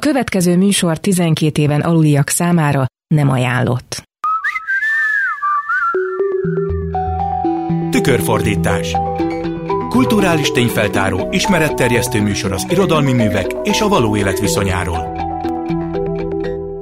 következő műsor 12 éven aluliak számára nem ajánlott. Tükörfordítás Kulturális tényfeltáró, ismeretterjesztő műsor az irodalmi művek és a való élet viszonyáról.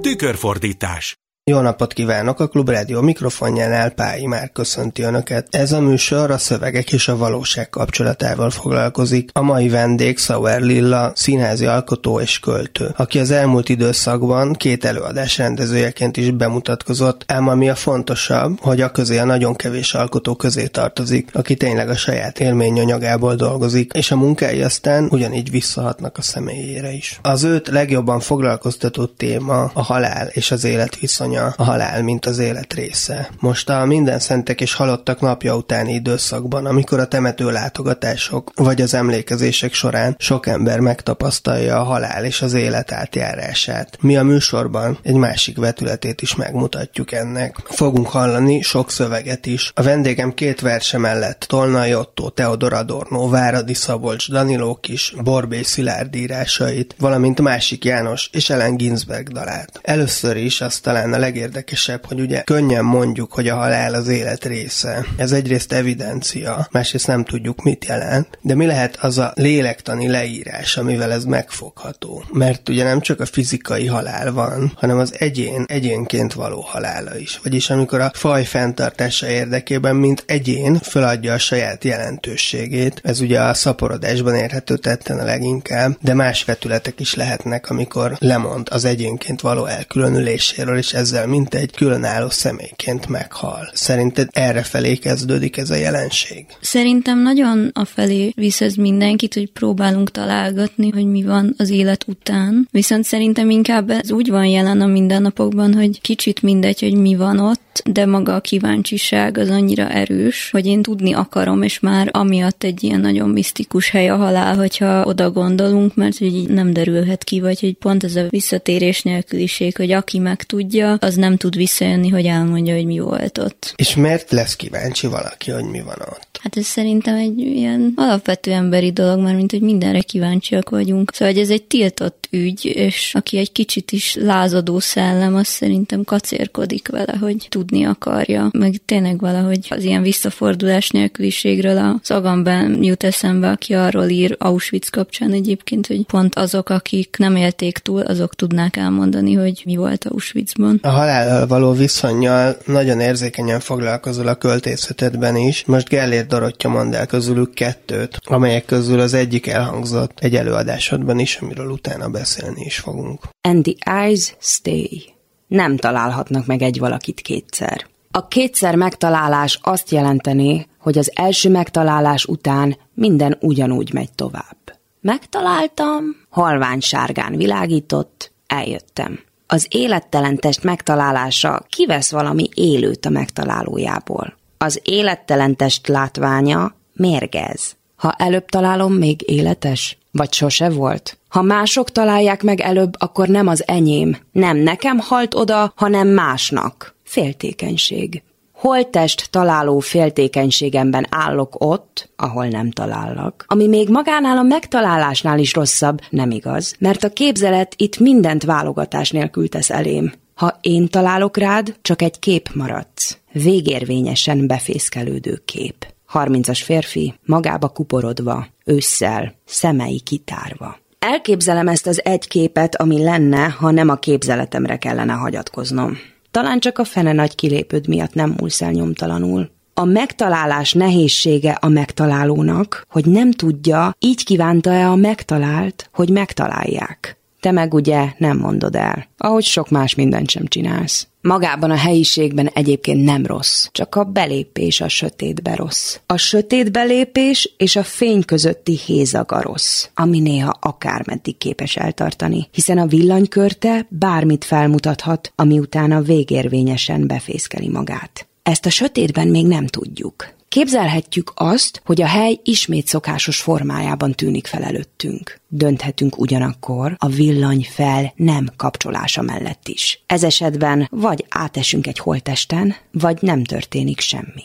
Tükörfordítás jó napot kívánok! A Klubrádió mikrofonjánál Pályi már köszönti Önöket. Ez a műsor a szövegek és a valóság kapcsolatával foglalkozik. A mai vendég Sauer Lilla, színházi alkotó és költő, aki az elmúlt időszakban két előadás rendezőjeként is bemutatkozott, ám ami a fontosabb, hogy a közé a nagyon kevés alkotó közé tartozik, aki tényleg a saját élményanyagából dolgozik, és a munkái aztán ugyanígy visszahatnak a személyére is. Az őt legjobban foglalkoztató téma a halál és az élet viszonya viszonya a halál, mint az élet része. Most a minden szentek és halottak napja utáni időszakban, amikor a temető látogatások vagy az emlékezések során sok ember megtapasztalja a halál és az élet átjárását. Mi a műsorban egy másik vetületét is megmutatjuk ennek. Fogunk hallani sok szöveget is. A vendégem két verse mellett Tolnai Otto, Teodor Adorno, Váradi Szabolcs, Daniló Kis, Borbé Szilárd írásait, valamint Másik János és Ellen Ginsberg dalát. Először is azt talán a legérdekesebb, hogy ugye könnyen mondjuk, hogy a halál az élet része. Ez egyrészt evidencia, másrészt nem tudjuk, mit jelent, de mi lehet az a lélektani leírás, amivel ez megfogható. Mert ugye nem csak a fizikai halál van, hanem az egyén egyénként való halála is. Vagyis amikor a faj fenntartása érdekében, mint egyén föladja a saját jelentőségét, ez ugye a szaporodásban érhető tetten a leginkább, de más vetületek is lehetnek, amikor lemond az egyénként való elkülönüléséről, és ezzel ezzel mint egy különálló személyként meghal. Szerinted erre felé kezdődik ez a jelenség? Szerintem nagyon a felé visz ez mindenkit, hogy próbálunk találgatni, hogy mi van az élet után. Viszont szerintem inkább ez úgy van jelen a mindennapokban, hogy kicsit mindegy, hogy mi van ott, de maga a kíváncsiság az annyira erős, hogy én tudni akarom, és már amiatt egy ilyen nagyon misztikus hely a halál, hogyha oda gondolunk, mert hogy így nem derülhet ki, vagy hogy pont ez a visszatérés nélküliség, hogy aki meg tudja, az nem tud visszajönni, hogy elmondja, hogy mi volt ott. És miért lesz kíváncsi valaki, hogy mi van ott? Hát ez szerintem egy ilyen alapvető emberi dolog, mert mint hogy mindenre kíváncsiak vagyunk. Szóval hogy ez egy tiltott ügy, és aki egy kicsit is lázadó szellem, az szerintem kacérkodik vele, hogy tudni akarja. Meg tényleg valahogy az ilyen visszafordulás nélküliségről a szagamban jut eszembe, aki arról ír Auschwitz kapcsán egyébként, hogy pont azok, akik nem élték túl, azok tudnák elmondani, hogy mi volt Auschwitzban. A halállal való viszonyjal nagyon érzékenyen foglalkozol a költészetedben is. Most Gellért Dorottya mond el közülük kettőt, amelyek közül az egyik elhangzott egy előadásodban is, amiről utána beszélni is fogunk. And the eyes stay. Nem találhatnak meg egy valakit kétszer. A kétszer megtalálás azt jelenteni, hogy az első megtalálás után minden ugyanúgy megy tovább. Megtaláltam, halvány sárgán világított, eljöttem. Az élettelen test megtalálása kivesz valami élőt a megtalálójából. Az élettelen test látványa mérgez. Ha előbb találom, még életes? Vagy sose volt? Ha mások találják meg előbb, akkor nem az enyém. Nem nekem halt oda, hanem másnak. Féltékenység. Holtest találó féltékenységemben állok ott, ahol nem talállak. Ami még magánál a megtalálásnál is rosszabb, nem igaz, mert a képzelet itt mindent válogatás nélkül tesz elém. Ha én találok rád, csak egy kép maradsz. Végérvényesen befészkelődő kép. Harmincas férfi, magába kuporodva, ősszel, szemei kitárva. Elképzelem ezt az egy képet, ami lenne, ha nem a képzeletemre kellene hagyatkoznom. Talán csak a fene nagy kilépőd miatt nem múlsz el nyomtalanul. A megtalálás nehézsége a megtalálónak, hogy nem tudja, így kívánta-e a megtalált, hogy megtalálják. Te meg ugye nem mondod el, ahogy sok más mindent sem csinálsz. Magában a helyiségben egyébként nem rossz, csak a belépés a sötétbe rossz. A sötét belépés és a fény közötti hézag a rossz, ami néha akármeddig képes eltartani, hiszen a villanykörte bármit felmutathat, ami utána végérvényesen befészkeli magát. Ezt a sötétben még nem tudjuk. Képzelhetjük azt, hogy a hely ismét szokásos formájában tűnik fel előttünk. Dönthetünk ugyanakkor a villany fel nem kapcsolása mellett is. Ez esetben vagy átesünk egy holtesten, vagy nem történik semmi.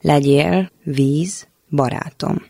Legyél, víz, barátom.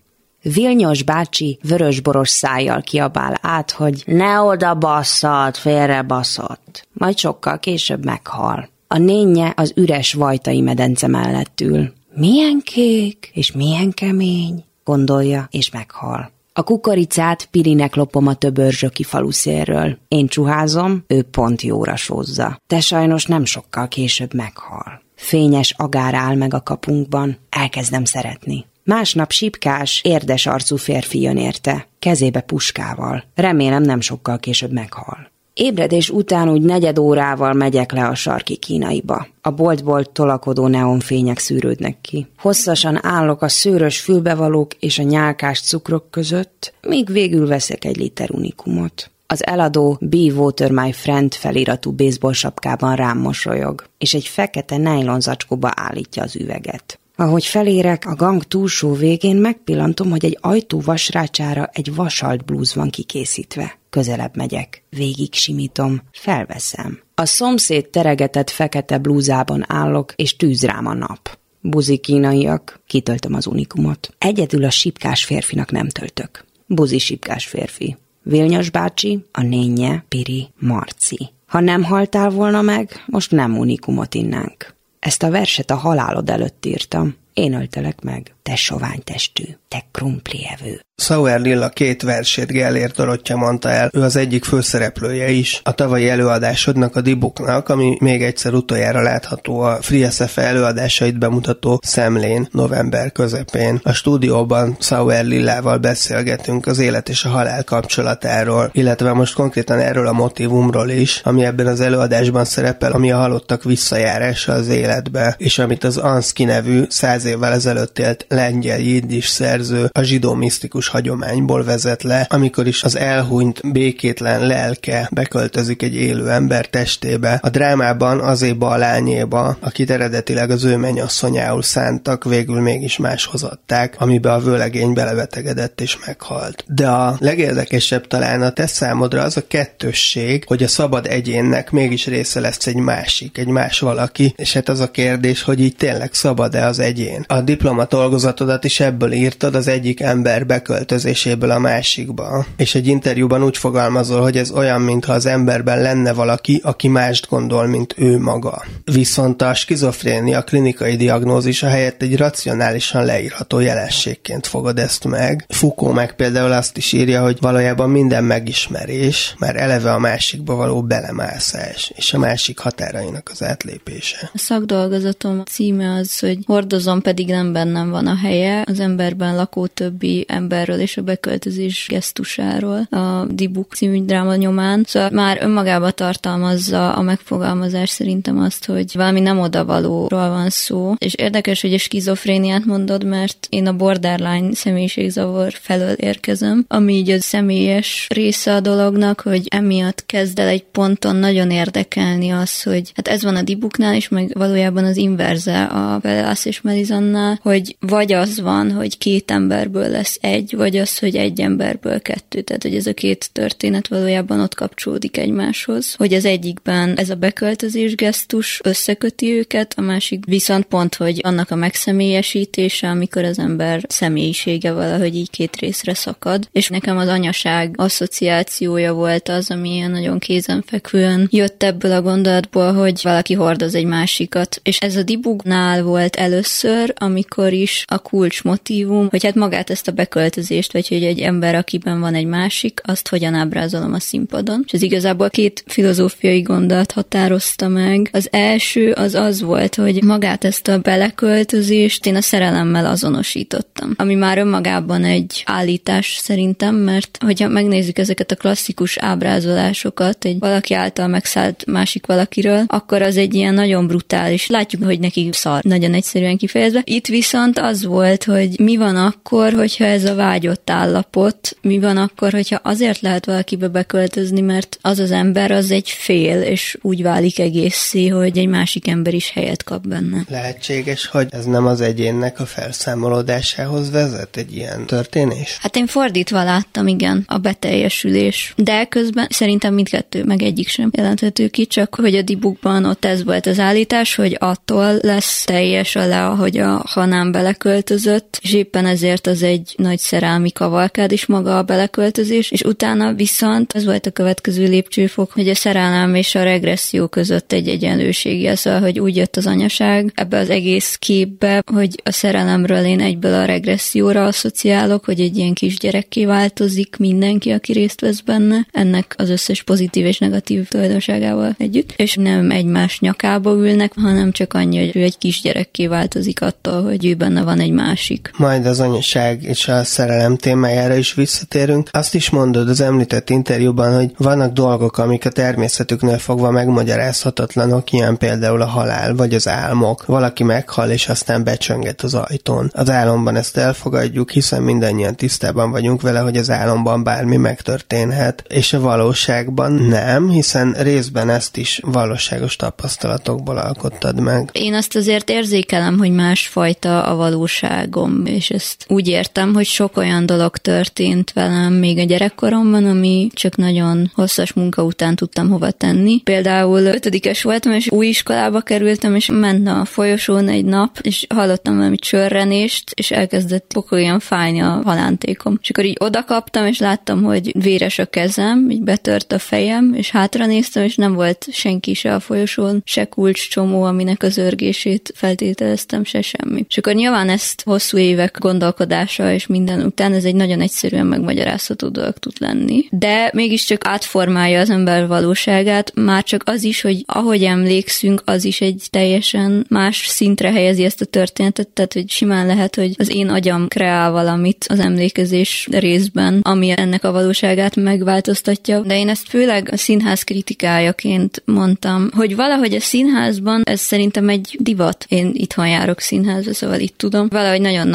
Vilnyos bácsi vörösboros szájjal kiabál át, hogy ne oda basszad, félre baszott. Majd sokkal később meghal. A nénye az üres vajtai medence mellett ül. Milyen kék, és milyen kemény, gondolja, és meghal. A kukoricát Pirinek lopom a töbörzsöki faluszérről. Én csuházom, ő pont jóra sózza. De sajnos nem sokkal később meghal. Fényes agár áll meg a kapunkban, elkezdem szeretni. Másnap sipkás, érdes arcú férfi jön érte, kezébe puskával. Remélem nem sokkal később meghal. Ébredés után úgy negyed órával megyek le a sarki kínaiba. A boltból tolakodó neonfények szűrődnek ki. Hosszasan állok a szőrös fülbevalók és a nyálkás cukrok között, míg végül veszek egy liter unikumot. Az eladó Be Water My Friend feliratú baseball sapkában rám mosolyog, és egy fekete nylon zacskóba állítja az üveget. Ahogy felérek, a gang túlsó végén megpillantom, hogy egy ajtó vasrácsára egy vasalt blúz van kikészítve. Közelebb megyek, végig simítom, felveszem. A szomszéd teregetett fekete blúzában állok, és tűz rám a nap. Buzi kínaiak, kitöltöm az unikumot. Egyedül a sipkás férfinak nem töltök. Buzi sipkás férfi. Vilnyos bácsi, a nénye, Piri, Marci. Ha nem haltál volna meg, most nem unikumot innánk. Ezt a verset a halálod előtt írtam. Én öltelek meg, te sovány testű, te krumplievő. Sauer Lilla két versét Gellért Dorottya mondta el, ő az egyik főszereplője is. A tavalyi előadásodnak, a Dibuknak, ami még egyszer utoljára látható a Frieszefe előadásait bemutató szemlén november közepén. A stúdióban Sauer Lillával beszélgetünk az élet és a halál kapcsolatáról, illetve most konkrétan erről a motivumról is, ami ebben az előadásban szerepel, ami a halottak visszajárása az életbe, és amit az Anski nevű száz évvel ezelőtt élt lengyel jiddis szerző a zsidó misztikus hagyományból vezet le, amikor is az elhunyt békétlen lelke beköltözik egy élő ember testébe. A drámában azéba a lányéba, akit eredetileg az ő mennyasszonyául szántak, végül mégis máshoz adták, amibe a vőlegény belebetegedett és meghalt. De a legérdekesebb talán a te számodra az a kettősség, hogy a szabad egyénnek mégis része lesz egy másik, egy más valaki, és hát az a kérdés, hogy így tényleg szabad-e az egyén. A diplomatolgozatodat is ebből írtad az egyik ember beköltözéséből a másikba. És egy interjúban úgy fogalmazol, hogy ez olyan, mintha az emberben lenne valaki, aki mást gondol, mint ő maga. Viszont a skizofrénia klinikai diagnózisa helyett egy racionálisan leírható jelenségként fogod ezt meg. Foucault meg például azt is írja, hogy valójában minden megismerés, már eleve a másikba való belemászás, és a másik határainak az átlépése. A szakdolgozatom címe az, hogy hordozom pedig nem bennem van a helye az emberben lakó többi emberről és a beköltözés gesztusáról a Dibuk című dráma nyomán. Szóval már önmagába tartalmazza a megfogalmazás szerintem azt, hogy valami nem odavalóról van szó. És érdekes, hogy a skizofréniát mondod, mert én a borderline személyiségzavar felől érkezem, ami így a személyes része a dolognak, hogy emiatt kezd el egy ponton nagyon érdekelni az, hogy hát ez van a Dibuknál, és meg valójában az inverze a Velász és Melizannál, hogy vagy az van, hogy két emberből lesz egy, vagy az, hogy egy emberből kettő. Tehát, hogy ez a két történet valójában ott kapcsolódik egymáshoz. Hogy az egyikben ez a beköltözés gesztus összeköti őket, a másik viszont pont, hogy annak a megszemélyesítése, amikor az ember személyisége valahogy így két részre szakad. És nekem az anyaság asszociációja volt az, ami ilyen nagyon kézenfekvően jött ebből a gondolatból, hogy valaki hordoz egy másikat. És ez a dibugnál volt először, amikor is a kulcs motivum, hogy hát magát ezt a beköltözést, vagy hogy egy ember, akiben van egy másik, azt hogyan ábrázolom a színpadon. És ez igazából két filozófiai gondolat határozta meg. Az első az az volt, hogy magát ezt a beleköltözést én a szerelemmel azonosítottam, ami már önmagában egy állítás szerintem, mert hogyha megnézzük ezeket a klasszikus ábrázolásokat egy valaki által megszállt másik valakiről, akkor az egy ilyen nagyon brutális. Látjuk, hogy neki szar, nagyon egyszerűen kifejezve. Itt viszont az volt, hogy mi van akkor, hogyha ez a vágyott állapot, mi van akkor, hogyha azért lehet valakibe beköltözni, mert az az ember az egy fél, és úgy válik egészé, hogy egy másik ember is helyet kap benne. Lehetséges, hogy ez nem az egyénnek a felszámolódásához vezet egy ilyen történés? Hát én fordítva láttam, igen, a beteljesülés. De közben szerintem mindkettő, meg egyik sem jelenthető ki, csak hogy a dibukban ott ez volt az állítás, hogy attól lesz teljes a le, ahogy a hanám beleköltözött, és éppen ez ezért az egy nagy szerelmi kavalkád is maga a beleköltözés, és utána viszont az volt a következő lépcsőfok, hogy a szerelem és a regresszió között egy egyenlőség, szóval, hogy úgy jött az anyaság ebbe az egész képbe, hogy a szerelemről én egyből a regresszióra asszociálok, hogy egy ilyen kisgyerekké változik mindenki, aki részt vesz benne, ennek az összes pozitív és negatív tulajdonságával együtt, és nem egymás nyakába ülnek, hanem csak annyi, hogy ő egy kisgyerekké változik attól, hogy ő benne van egy másik. Majd az anyaság és a szerelem témájára is visszatérünk. Azt is mondod az említett interjúban, hogy vannak dolgok, amik a természetüknél fogva megmagyarázhatatlanok, ilyen például a halál vagy az álmok. Valaki meghal, és aztán becsönget az ajtón. Az álomban ezt elfogadjuk, hiszen mindannyian tisztában vagyunk vele, hogy az álomban bármi megtörténhet, és a valóságban nem, hiszen részben ezt is valóságos tapasztalatokból alkottad meg. Én azt azért érzékelem, hogy másfajta a valóságom, és ezt úgy értem, hogy sok olyan dolog történt velem még a gyerekkoromban, ami csak nagyon hosszas munka után tudtam hova tenni. Például ötödikes voltam, és új iskolába kerültem, és ment a folyosón egy nap, és hallottam valami csörrenést, és elkezdett pokolyan fájni a halántékom. És akkor így odakaptam, és láttam, hogy véres a kezem, így betört a fejem, és hátra néztem, és nem volt senki se a folyosón, se kulcs csomó, aminek az örgését feltételeztem, se semmi. És akkor nyilván ezt hosszú évek gondolkodása és minden után ez egy nagyon egyszerűen megmagyarázható dolog tud lenni. De mégiscsak átformálja az ember valóságát, már csak az is, hogy ahogy emlékszünk, az is egy teljesen más szintre helyezi ezt a történetet, tehát hogy simán lehet, hogy az én agyam kreál valamit az emlékezés részben, ami ennek a valóságát megváltoztatja, de én ezt főleg a színház kritikájaként mondtam, hogy valahogy a színházban ez szerintem egy divat. Én itthon járok színházba, szóval itt tudom. Valahogy nagyon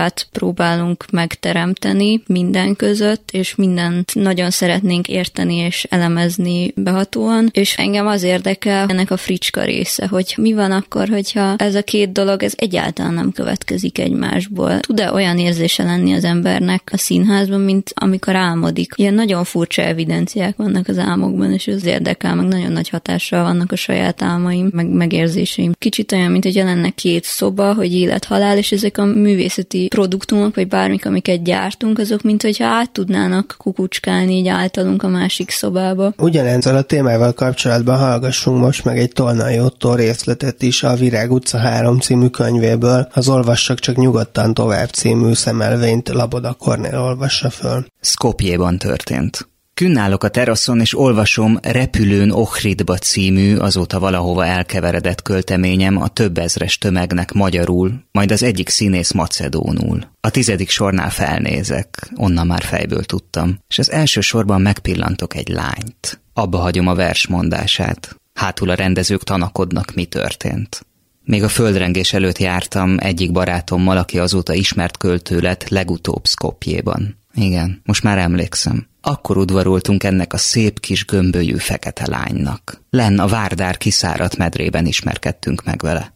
narratívát próbálunk megteremteni minden között, és mindent nagyon szeretnénk érteni és elemezni behatóan, és engem az érdekel ennek a fricska része, hogy mi van akkor, hogyha ez a két dolog, ez egyáltalán nem következik egymásból. Tud-e olyan érzése lenni az embernek a színházban, mint amikor álmodik? Ilyen nagyon furcsa evidenciák vannak az álmokban, és az érdekel, meg nagyon nagy hatással vannak a saját álmaim, meg megérzéseim. Kicsit olyan, mint hogy lenne két szoba, hogy élet-halál, és ezek a művészeti produktumok, vagy bármik, amiket gyártunk, azok, mint hogyha át tudnának kukucskálni így általunk a másik szobába. Ugyanezzel a témával kapcsolatban hallgassunk most meg egy Tolnai Otto részletet is a Virág utca 3 című könyvéből. Az Olvassak csak nyugodtan tovább című szemelvényt Laboda Kornél olvassa föl. Skopjéban történt. Künnálok a teraszon, és olvasom Repülőn Ohridba című, azóta valahova elkeveredett költeményem a több ezres tömegnek magyarul, majd az egyik színész macedónul. A tizedik sornál felnézek, onnan már fejből tudtam, és az első sorban megpillantok egy lányt. Abba hagyom a vers mondását. Hátul a rendezők tanakodnak, mi történt. Még a földrengés előtt jártam egyik barátommal, aki azóta ismert költő lett legutóbb Skopjéban. Igen, most már emlékszem. Akkor udvaroltunk ennek a szép kis gömbölyű fekete lánynak. Len a Várdár kiszáradt medrében ismerkedtünk meg vele.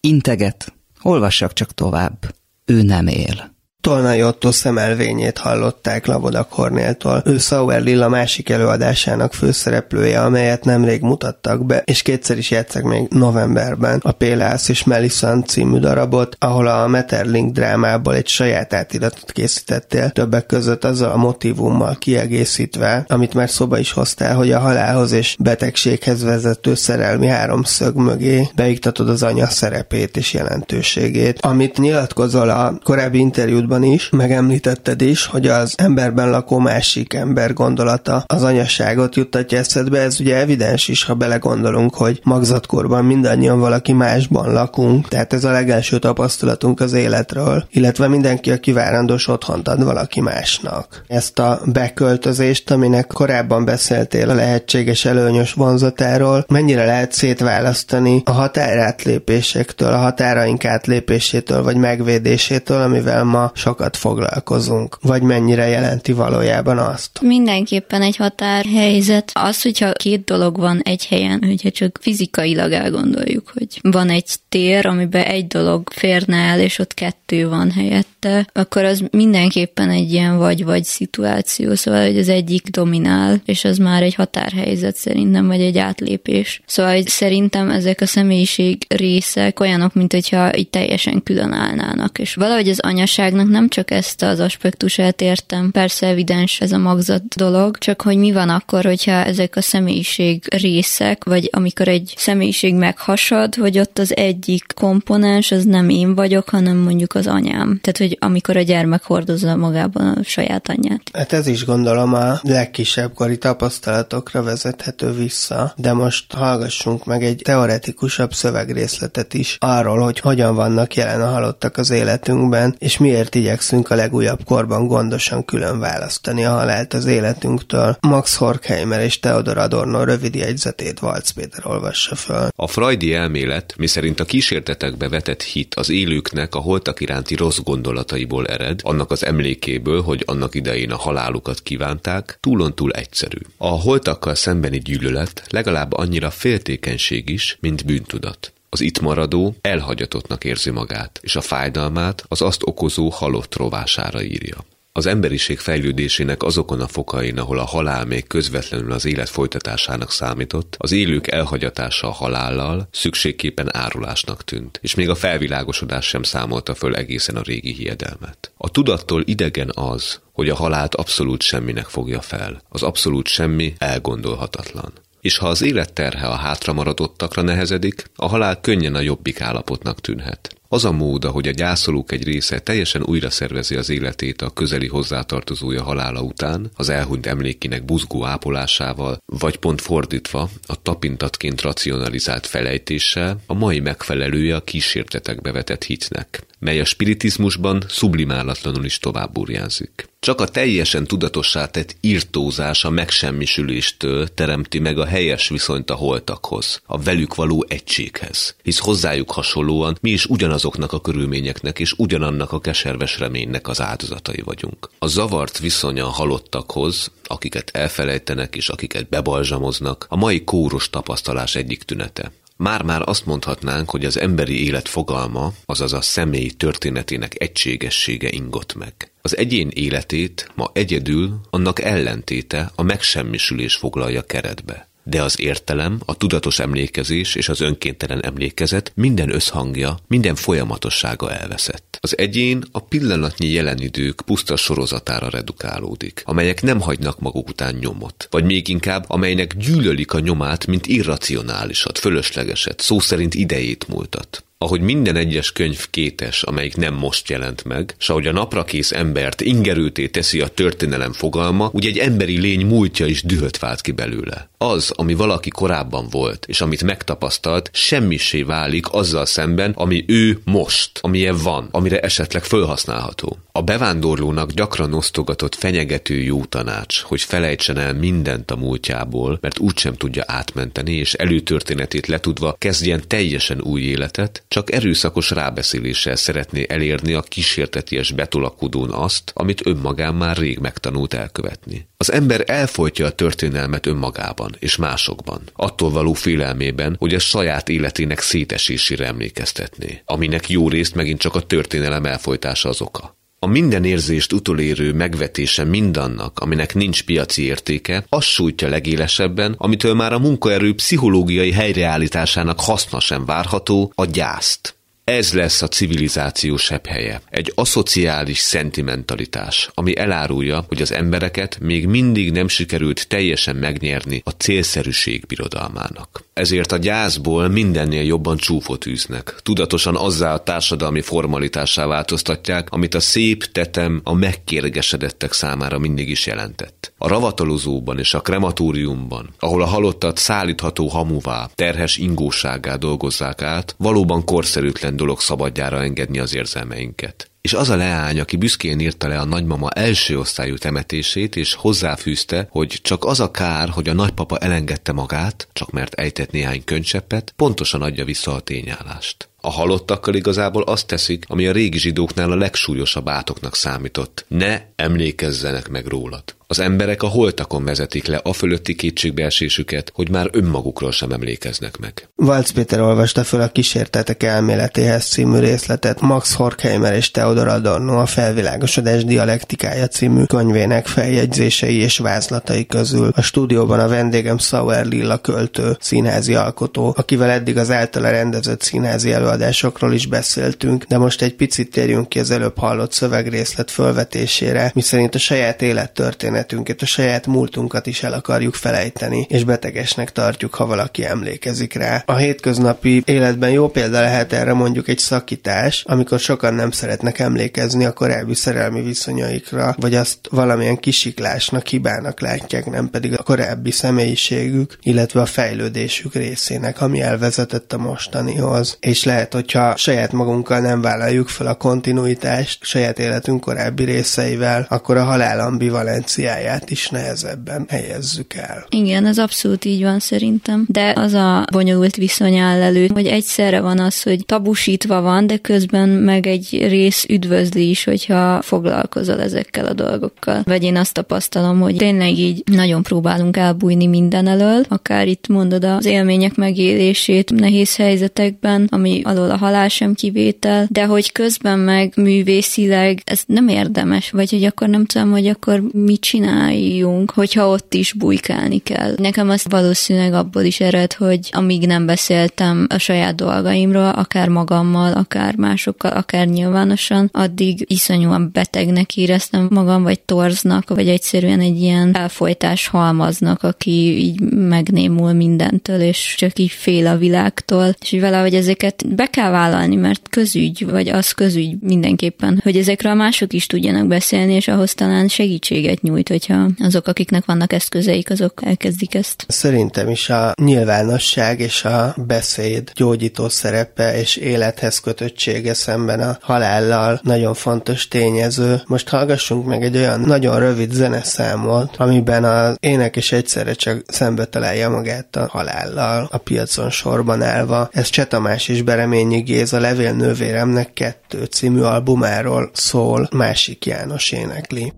Integet, olvassak csak tovább. Ő nem él. Tolnai Otto szemelvényét hallották Lavoda Kornéltól. Ő Sauer Lilla másik előadásának főszereplője, amelyet nemrég mutattak be, és kétszer is játszak még novemberben a Pélász és Melisande című darabot, ahol a Metterlink drámából egy saját átiratot készítettél, többek között azzal a motivummal kiegészítve, amit már szóba is hoztál, hogy a halálhoz és betegséghez vezető szerelmi háromszög mögé beiktatod az anya szerepét és jelentőségét. Amit nyilatkozol a korábbi interjútban adásban is megemlítetted is, hogy az emberben lakó másik ember gondolata az anyaságot juttatja eszedbe. Ez ugye evidens is, ha belegondolunk, hogy magzatkorban mindannyian valaki másban lakunk, tehát ez a legelső tapasztalatunk az életről, illetve mindenki, aki várandós otthont ad valaki másnak. Ezt a beköltözést, aminek korábban beszéltél a lehetséges előnyös vonzatáról, mennyire lehet szétválasztani a határátlépésektől, a határaink átlépésétől vagy megvédésétől, amivel ma sokat foglalkozunk, vagy mennyire jelenti valójában azt? Mindenképpen egy határhelyzet. Az, hogyha két dolog van egy helyen, hogyha csak fizikailag elgondoljuk, hogy van egy tér, amiben egy dolog férne el, és ott kettő van helyette, akkor az mindenképpen egy ilyen vagy-vagy szituáció, szóval, hogy az egyik dominál, és az már egy határhelyzet szerintem, vagy egy átlépés. Szóval hogy szerintem ezek a személyiség részek olyanok, mint hogyha így teljesen külön állnának, és valahogy az anyaságnak viszont nem csak ezt az aspektusát értem. Persze evidens ez a magzat dolog, csak hogy mi van akkor, hogyha ezek a személyiség részek, vagy amikor egy személyiség meghasad, hogy ott az egyik komponens az nem én vagyok, hanem mondjuk az anyám. Tehát, hogy amikor a gyermek hordozza magában a saját anyját. Hát ez is gondolom a legkisebb kori tapasztalatokra vezethető vissza, de most hallgassunk meg egy teoretikusabb szövegrészletet is arról, hogy hogyan vannak jelen a halottak az életünkben, és miért igyekszünk a legújabb korban gondosan külön választani a halált az életünktől. Max Horkheimer és Theodor Adorno rövid jegyzetét Valc Péter olvassa föl. A freudi elmélet, miszerint a kísértetekbe vetett hit az élőknek a holtak iránti rossz gondolataiból ered, annak az emlékéből, hogy annak idején a halálukat kívánták, túlontúl egyszerű. A holtakkal szembeni gyűlölet legalább annyira féltékenység is, mint bűntudat. Az itt maradó elhagyatottnak érzi magát, és a fájdalmát az azt okozó halott rovására írja. Az emberiség fejlődésének azokon a fokain, ahol a halál még közvetlenül az élet folytatásának számított, az élők elhagyatása a halállal szükségképpen árulásnak tűnt, és még a felvilágosodás sem számolta föl egészen a régi hiedelmet. A tudattól idegen az, hogy a halált abszolút semminek fogja fel. Az abszolút semmi elgondolhatatlan és ha az életterhe a hátra maradottakra nehezedik, a halál könnyen a jobbik állapotnak tűnhet. Az a mód, hogy a gyászolók egy része teljesen újra szervezi az életét a közeli hozzátartozója halála után, az elhunyt emlékének buzgó ápolásával, vagy pont fordítva, a tapintatként racionalizált felejtéssel, a mai megfelelője a kísértetekbe vetett hitnek, mely a spiritizmusban sublimálatlanul is tovább burjánzik. Csak a teljesen tudatossá tett írtózás a megsemmisüléstől teremti meg a helyes viszonyt a holtakhoz, a velük való egységhez, hisz hozzájuk hasonlóan mi is ugyanazoknak a körülményeknek és ugyanannak a keserves reménynek az áldozatai vagyunk. A zavart viszonya a halottakhoz, akiket elfelejtenek és akiket bebalzsamoznak, a mai kóros tapasztalás egyik tünete. Már-már azt mondhatnánk, hogy az emberi élet fogalma, azaz a személy történetének egységessége ingott meg. Az egyén életét ma egyedül annak ellentéte a megsemmisülés foglalja keretbe de az értelem, a tudatos emlékezés és az önkéntelen emlékezet minden összhangja, minden folyamatossága elveszett. Az egyén a pillanatnyi jelenidők puszta sorozatára redukálódik, amelyek nem hagynak maguk után nyomot, vagy még inkább, amelynek gyűlölik a nyomát, mint irracionálisat, fölöslegeset, szó szerint idejét múltat ahogy minden egyes könyv kétes, amelyik nem most jelent meg, s ahogy a naprakész embert ingerülté teszi a történelem fogalma, úgy egy emberi lény múltja is dühöt vált ki belőle. Az, ami valaki korábban volt, és amit megtapasztalt, semmisé válik azzal szemben, ami ő most, amilyen van, amire esetleg felhasználható. A bevándorlónak gyakran osztogatott fenyegető jó tanács, hogy felejtsen el mindent a múltjából, mert úgysem tudja átmenteni, és előtörténetét letudva kezdjen teljesen új életet, csak erőszakos rábeszéléssel szeretné elérni a kísérteties betolakodón azt, amit önmagán már rég megtanult elkövetni. Az ember elfolytja a történelmet önmagában és másokban, attól való félelmében, hogy a saját életének szétesésére emlékeztetné, aminek jó részt megint csak a történelem elfolytása az oka. A minden érzést utolérő megvetése mindannak, aminek nincs piaci értéke, az sújtja legélesebben, amitől már a munkaerő pszichológiai helyreállításának haszna sem várható, a gyászt. Ez lesz a civilizáció sebb helye. Egy aszociális szentimentalitás, ami elárulja, hogy az embereket még mindig nem sikerült teljesen megnyerni a célszerűség birodalmának. Ezért a gyászból mindennél jobban csúfot űznek. Tudatosan azzá a társadalmi formalitássá változtatják, amit a szép tetem a megkérgesedettek számára mindig is jelentett. A ravatalozóban és a krematóriumban, ahol a halottat szállítható hamuvá, terhes ingóságá dolgozzák át, valóban korszerűtlen dolog szabadjára engedni az érzelmeinket. És az a leány, aki büszkén írta le a nagymama első osztályú temetését, és hozzáfűzte, hogy csak az a kár, hogy a nagypapa elengedte magát, csak mert ejtett néhány könycseppet, pontosan adja vissza a tényállást. A halottakkal igazából azt teszik, ami a régi zsidóknál a legsúlyosabb átoknak számított. Ne emlékezzenek meg rólad. Az emberek a holtakon vezetik le a fölötti kétségbeesésüket, hogy már önmagukról sem emlékeznek meg. Valc Péter olvasta föl a kísértetek elméletéhez című részletet Max Horkheimer és Theodor Adorno a Felvilágosodás dialektikája című könyvének feljegyzései és vázlatai közül. A stúdióban a vendégem Sauer Lilla költő, színházi alkotó, akivel eddig az általa rendezett színházi elő előadásokról is beszéltünk, de most egy picit térjünk ki az előbb hallott szövegrészlet fölvetésére, miszerint a saját élettörténetünket, a saját múltunkat is el akarjuk felejteni, és betegesnek tartjuk, ha valaki emlékezik rá. A hétköznapi életben jó példa lehet erre mondjuk egy szakítás, amikor sokan nem szeretnek emlékezni a korábbi szerelmi viszonyaikra, vagy azt valamilyen kisiklásnak, hibának látják, nem pedig a korábbi személyiségük, illetve a fejlődésük részének, ami elvezetett a mostanihoz. És lehet, hogyha saját magunkkal nem vállaljuk fel a kontinuitást saját életünk korábbi részeivel, akkor a halál ambivalenciáját is nehezebben helyezzük el. Igen, ez abszolút így van szerintem. De az a bonyolult viszony áll elő, hogy egyszerre van az, hogy tabusítva van, de közben meg egy rész üdvözli is, hogyha foglalkozol ezekkel a dolgokkal. Vagy én azt tapasztalom, hogy tényleg így nagyon próbálunk elbújni minden elől, akár itt mondod az élmények megélését nehéz helyzetekben, ami alól a halál sem kivétel, de hogy közben meg művészileg ez nem érdemes, vagy hogy akkor nem tudom, hogy akkor mit csináljunk, hogyha ott is bujkálni kell. Nekem az valószínűleg abból is ered, hogy amíg nem beszéltem a saját dolgaimról, akár magammal, akár másokkal, akár nyilvánosan, addig iszonyúan betegnek éreztem magam, vagy torznak, vagy egyszerűen egy ilyen elfolytás halmaznak, aki így megnémul mindentől, és csak így fél a világtól, és hogy valahogy ezeket be kell vállalni, mert közügy, vagy az közügy mindenképpen, hogy ezekről mások is tudjanak beszélni, és ahhoz talán segítséget nyújt, hogyha azok, akiknek vannak eszközeik, azok elkezdik ezt. Szerintem is a nyilvánosság és a beszéd gyógyító szerepe és élethez kötöttsége szemben a halállal nagyon fontos tényező. Most hallgassunk meg egy olyan nagyon rövid zeneszámot, amiben az énekes egyszerre csak szembe találja magát a halállal a piacon sorban állva. Ez Csetamás és Bereményi Géza Levél nővéremnek kettő című albumáról szól, másik János énekli.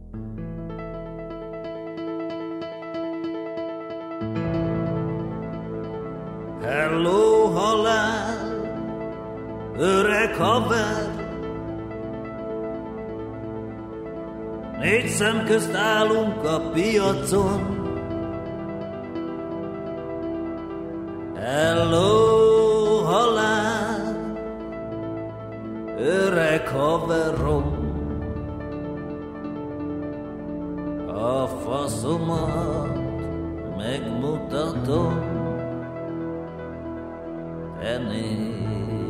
Hello, halál, öreg haver, Négy szem közt állunk a piacon, Hello, halál, öreg haverom, a faszomat megmutatom, te néked.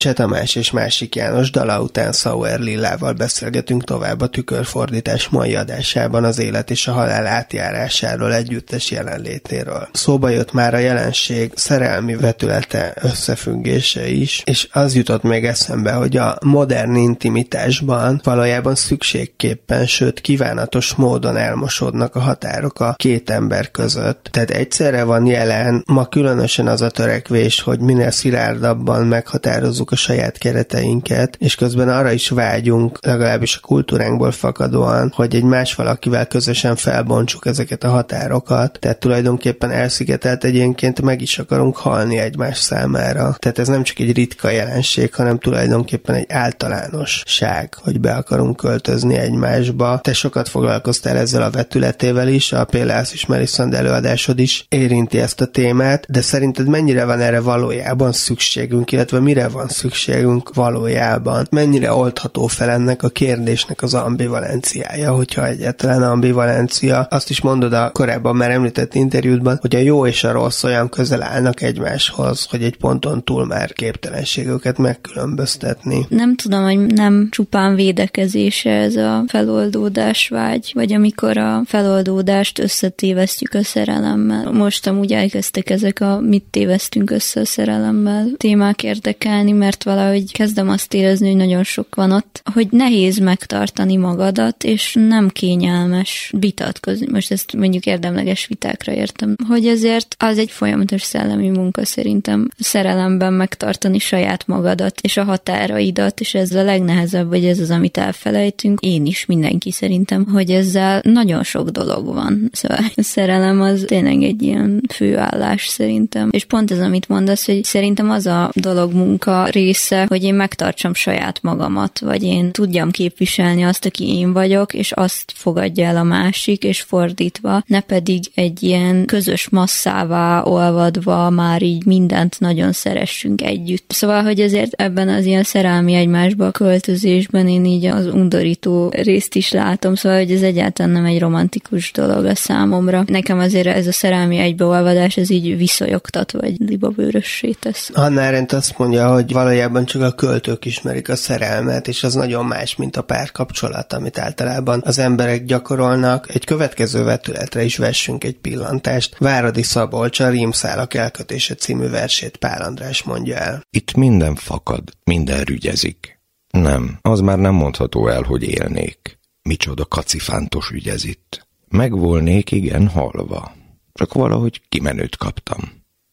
Cseh Tamás és másik János dala után Sauer Lillával beszélgetünk tovább a tükörfordítás mai adásában az élet és a halál átjárásáról együttes jelenlétéről. Szóba jött már a jelenség szerelmi vetülete összefüggése is, és az jutott még eszembe, hogy a modern intimitásban valójában szükségképpen, sőt kívánatos módon elmosódnak a határok a két ember között. Tehát egyszerre van jelen ma különösen az a törekvés, hogy minél szilárdabban meghatározzuk a saját kereteinket, és közben arra is vágyunk, legalábbis a kultúránkból fakadóan, hogy egy más valakivel közösen felbontsuk ezeket a határokat, tehát tulajdonképpen elszigetelt egyénként meg is akarunk halni egymás számára. Tehát ez nem csak egy ritka jelenség, hanem tulajdonképpen egy általánosság, hogy be akarunk költözni egymásba. Te sokat foglalkoztál ezzel a vetületével is, a Pélász és Melisand előadásod is érinti ezt a témát, de szerinted mennyire van erre valójában szükségünk, illetve mire van szükségünk valójában. Mennyire oldható fel ennek a kérdésnek az ambivalenciája, hogyha egyetlen ambivalencia. Azt is mondod a korábban már említett interjútban, hogy a jó és a rossz olyan közel állnak egymáshoz, hogy egy ponton túl már képtelenség őket megkülönböztetni. Nem tudom, hogy nem csupán védekezése ez a feloldódás vágy, vagy amikor a feloldódást összetévesztjük a szerelemmel. Most amúgy elkezdtek ezek a mit tévesztünk össze a szerelemmel témák érdekelni, mert mert valahogy kezdem azt érezni, hogy nagyon sok van ott, hogy nehéz megtartani magadat, és nem kényelmes vitatkozni. Most ezt mondjuk érdemleges vitákra értem. Hogy ezért az egy folyamatos szellemi munka szerintem szerelemben megtartani saját magadat, és a határaidat, és ez a legnehezebb, vagy ez az, amit elfelejtünk. Én is, mindenki szerintem, hogy ezzel nagyon sok dolog van. Szóval a szerelem az tényleg egy ilyen főállás szerintem. És pont ez, amit mondasz, hogy szerintem az a dolog munka része, hogy én megtartsam saját magamat, vagy én tudjam képviselni azt, aki én vagyok, és azt fogadja el a másik, és fordítva, ne pedig egy ilyen közös masszává olvadva már így mindent nagyon szeressünk együtt. Szóval, hogy ezért ebben az ilyen szerelmi egymásba költözésben én így az undorító részt is látom, szóval, hogy ez egyáltalán nem egy romantikus dolog a számomra. Nekem azért ez a szerelmi egybeolvadás, ez így viszonyogtat, vagy libabőrössé tesz. Hannah Arendt azt mondja, hogy valójában csak a költők ismerik a szerelmet, és az nagyon más, mint a párkapcsolat, amit általában az emberek gyakorolnak. Egy következő vetületre is vessünk egy pillantást. Váradi Szabolcs a Rímszálak elkötése című versét Pál András mondja el. Itt minden fakad, minden rügyezik. Nem, az már nem mondható el, hogy élnék. Micsoda kacifántos ügyez itt. Megvolnék igen halva. Csak valahogy kimenőt kaptam.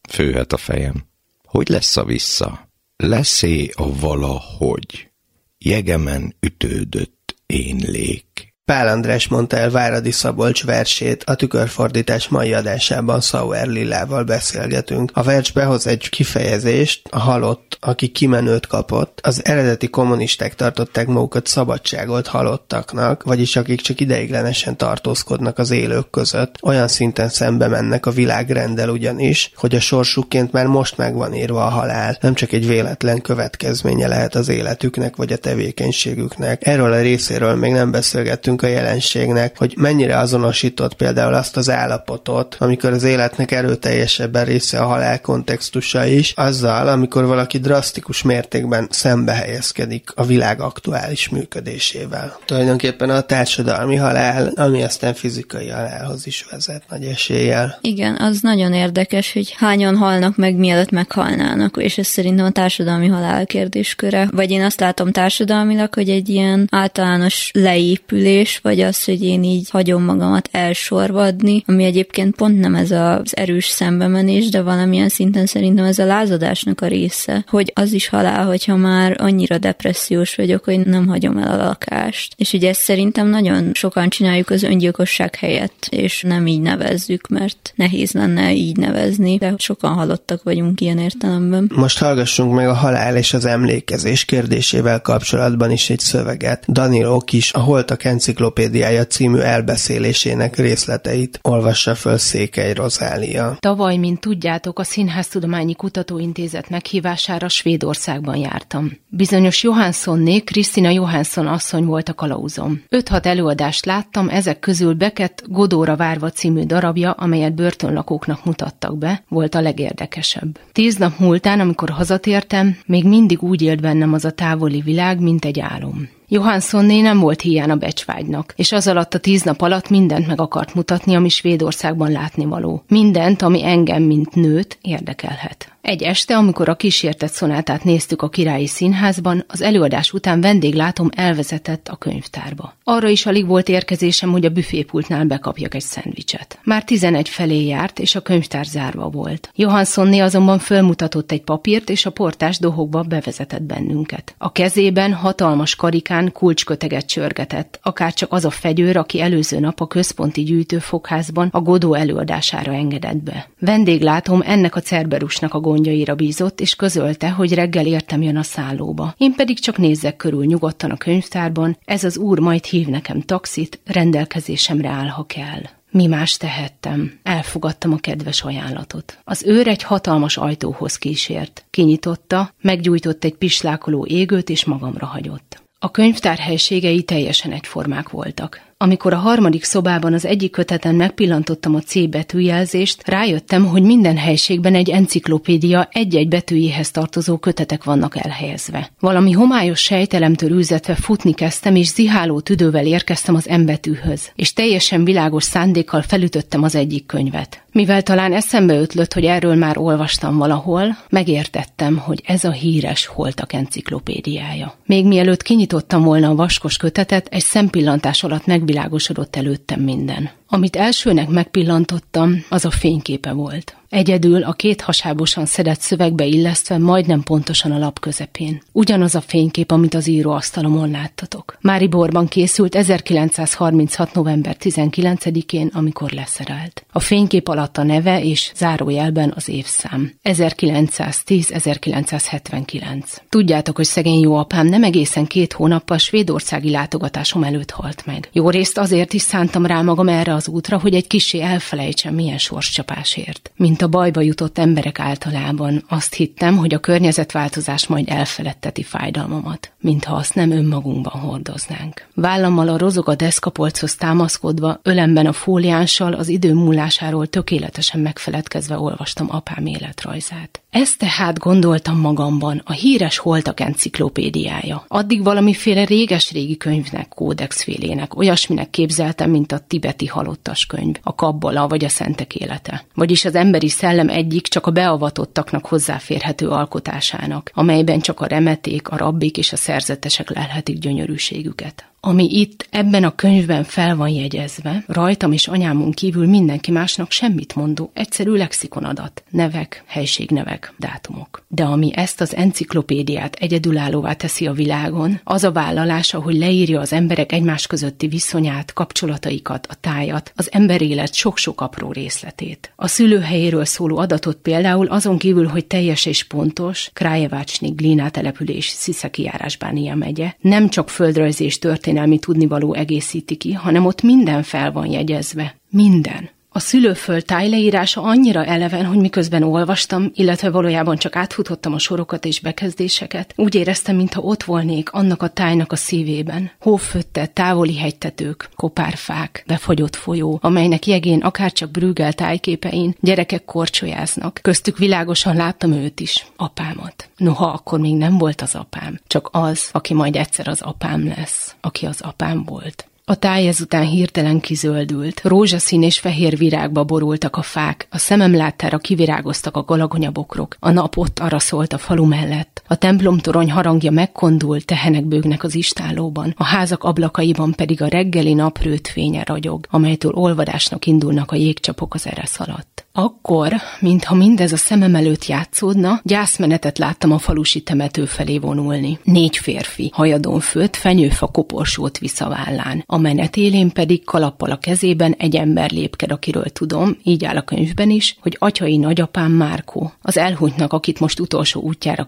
Főhet a fejem. Hogy lesz a vissza? Leszé a valahogy. Jegemen ütődött én lék. Pál András mondta el Váradi Szabolcs versét, a tükörfordítás mai adásában Sauer Lillával beszélgetünk. A vers behoz egy kifejezést, a halott, aki kimenőt kapott. Az eredeti kommunisták tartották magukat szabadságolt halottaknak, vagyis akik csak ideiglenesen tartózkodnak az élők között. Olyan szinten szembe mennek a világrendel ugyanis, hogy a sorsukként már most megvan írva a halál. Nem csak egy véletlen következménye lehet az életüknek vagy a tevékenységüknek. Erről a részéről még nem beszélgettünk a jelenségnek, hogy mennyire azonosított például azt az állapotot, amikor az életnek erőteljesebben része a halál kontextusa is, azzal, amikor valaki drasztikus mértékben szembe helyezkedik a világ aktuális működésével. Tulajdonképpen a társadalmi halál, ami aztán fizikai halálhoz is vezet nagy eséllyel. Igen, az nagyon érdekes, hogy hányan halnak meg, mielőtt meghalnának, és ez szerintem a társadalmi halál kérdésköre. Vagy én azt látom társadalmilag, hogy egy ilyen általános leépülés, érzés, vagy az, hogy én így hagyom magamat elsorvadni, ami egyébként pont nem ez az erős szembemenés, de valamilyen szinten szerintem ez a lázadásnak a része, hogy az is halál, hogyha már annyira depressziós vagyok, hogy nem hagyom el a lakást. És ugye ezt szerintem nagyon sokan csináljuk az öngyilkosság helyett, és nem így nevezzük, mert nehéz lenne így nevezni, de sokan halottak vagyunk ilyen értelemben. Most hallgassunk meg a halál és az emlékezés kérdésével kapcsolatban is egy szöveget. Danilo Kis, a Holtak enciklopédiája című elbeszélésének részleteit olvassa föl Székely Rozália. Tavaly, mint tudjátok, a Színháztudományi Kutatóintézet meghívására Svédországban jártam. Bizonyos Johanssonné Krisztina Johansson asszony volt a kalauzom. 5-6 előadást láttam, ezek közül Beckett Godóra várva című darabja, amelyet börtönlakóknak mutattak be, volt a legérdekesebb. Tíz nap múltán, amikor hazatértem, még mindig úgy élt bennem az a távoli világ, mint egy álom. Johanssonné nem volt hiány a becsvágynak, és az alatt a tíz nap alatt mindent meg akart mutatni, ami Svédországban látnivaló. Mindent, ami engem, mint nőt érdekelhet. Egy este, amikor a kísértett szonátát néztük a királyi színházban, az előadás után vendéglátom elvezetett a könyvtárba. Arra is alig volt érkezésem, hogy a büfépultnál bekapjak egy szendvicset. Már tizenegy felé járt, és a könyvtár zárva volt. Johanssonné azonban fölmutatott egy papírt, és a portás dohogba bevezetett bennünket. A kezében hatalmas karikán kulcsköteget csörgetett, akár csak az a fegyőr, aki előző nap a központi gyűjtőfogházban a Godó előadására engedett be. Vendéglátom ennek a cerberusnak a gondjaira bízott, és közölte, hogy reggel értem jön a szállóba. Én pedig csak nézzek körül nyugodtan a könyvtárban, ez az úr majd hív nekem taxit, rendelkezésemre áll, ha kell. Mi más tehettem? Elfogadtam a kedves ajánlatot. Az őr egy hatalmas ajtóhoz kísért. Kinyitotta, meggyújtott egy pislákoló égőt, és magamra hagyott. A könyvtár helységei teljesen egyformák voltak. Amikor a harmadik szobában az egyik köteten megpillantottam a C betűjelzést, rájöttem, hogy minden helységben egy enciklopédia egy-egy betűjéhez tartozó kötetek vannak elhelyezve. Valami homályos sejtelemtől űzetve futni kezdtem, és ziháló tüdővel érkeztem az M betűhöz, és teljesen világos szándékkal felütöttem az egyik könyvet. Mivel talán eszembe ötlött, hogy erről már olvastam valahol, megértettem, hogy ez a híres holtak enciklopédiája. Még mielőtt kinyitottam volna a vaskos kötetet, egy szempillantás alatt meg megvilágosodott előttem minden. Amit elsőnek megpillantottam, az a fényképe volt. Egyedül a két hasábosan szedett szövegbe illesztve majdnem pontosan a lap közepén. Ugyanaz a fénykép, amit az íróasztalomon láttatok. Mári Borban készült 1936. november 19-én, amikor leszerelt. A fénykép alatt a neve és zárójelben az évszám. 1910-1979. Tudjátok, hogy szegény jó apám nem egészen két hónappal svédországi látogatásom előtt halt meg. Jó részt azért is szántam rá magam erre az útra, hogy egy kisé elfelejtsem, milyen sorscsapásért. Mint a bajba jutott emberek általában azt hittem, hogy a környezetváltozás majd elfeledteti fájdalmamat, mintha azt nem önmagunkban hordoznánk. Vállammal a rozog a deszkapolchoz támaszkodva, ölemben a fóliánssal az idő múlásáról tökéletesen megfeledkezve olvastam apám életrajzát. Ez tehát gondoltam magamban a híres holtak enciklopédiája. Addig valamiféle réges-régi könyvnek, kódexfélének, olyasminek képzeltem, mint a tibeti halottas könyv, a kabbola vagy a szentek élete. Vagyis az emberi szellem egyik csak a beavatottaknak hozzáférhető alkotásának, amelyben csak a remeték, a rabbik és a szerzetesek lelhetik gyönyörűségüket ami itt ebben a könyvben fel van jegyezve, rajtam és anyámon kívül mindenki másnak semmit mondó, egyszerű lexikonadat, nevek, helységnevek, dátumok. De ami ezt az enciklopédiát egyedülállóvá teszi a világon, az a vállalása, hogy leírja az emberek egymás közötti viszonyát, kapcsolataikat, a tájat, az ember élet sok-sok apró részletét. A szülőhelyéről szóló adatot például azon kívül, hogy teljes és pontos, Krajevácsni Glina település Sziszeki járásbánia megye, nem csak földrajzi és történet történelmi tudnivaló egészíti ki, hanem ott minden fel van jegyezve. Minden. A szülőföld tájleírása annyira eleven, hogy miközben olvastam, illetve valójában csak átfutottam a sorokat és bekezdéseket, úgy éreztem, mintha ott volnék annak a tájnak a szívében. Hófötte, távoli hegytetők, kopárfák, befagyott folyó, amelynek jegén akárcsak brügel tájképein gyerekek korcsolyáznak. Köztük világosan láttam őt is, apámat. Noha akkor még nem volt az apám, csak az, aki majd egyszer az apám lesz, aki az apám volt. A táj ezután hirtelen kizöldült, rózsaszín és fehér virágba borultak a fák, a szemem láttára kivirágoztak a galagonyabokrok, a nap ott araszolt a falu mellett, a templomtorony harangja megkondul, tehenek bőgnek az istállóban, a házak ablakaiban pedig a reggeli naprőt fénye ragyog, amelytől olvadásnak indulnak a jégcsapok az eresz alatt. Akkor, mintha mindez a szemem előtt játszódna, gyászmenetet láttam a falusi temető felé vonulni. Négy férfi, hajadon főtt, fenyőfa koporsót visz a vállán. A menet élén pedig kalappal a kezében egy ember lépked, akiről tudom, így áll a könyvben is, hogy atyai nagyapám Márkó, az elhunytnak, akit most utolsó útjára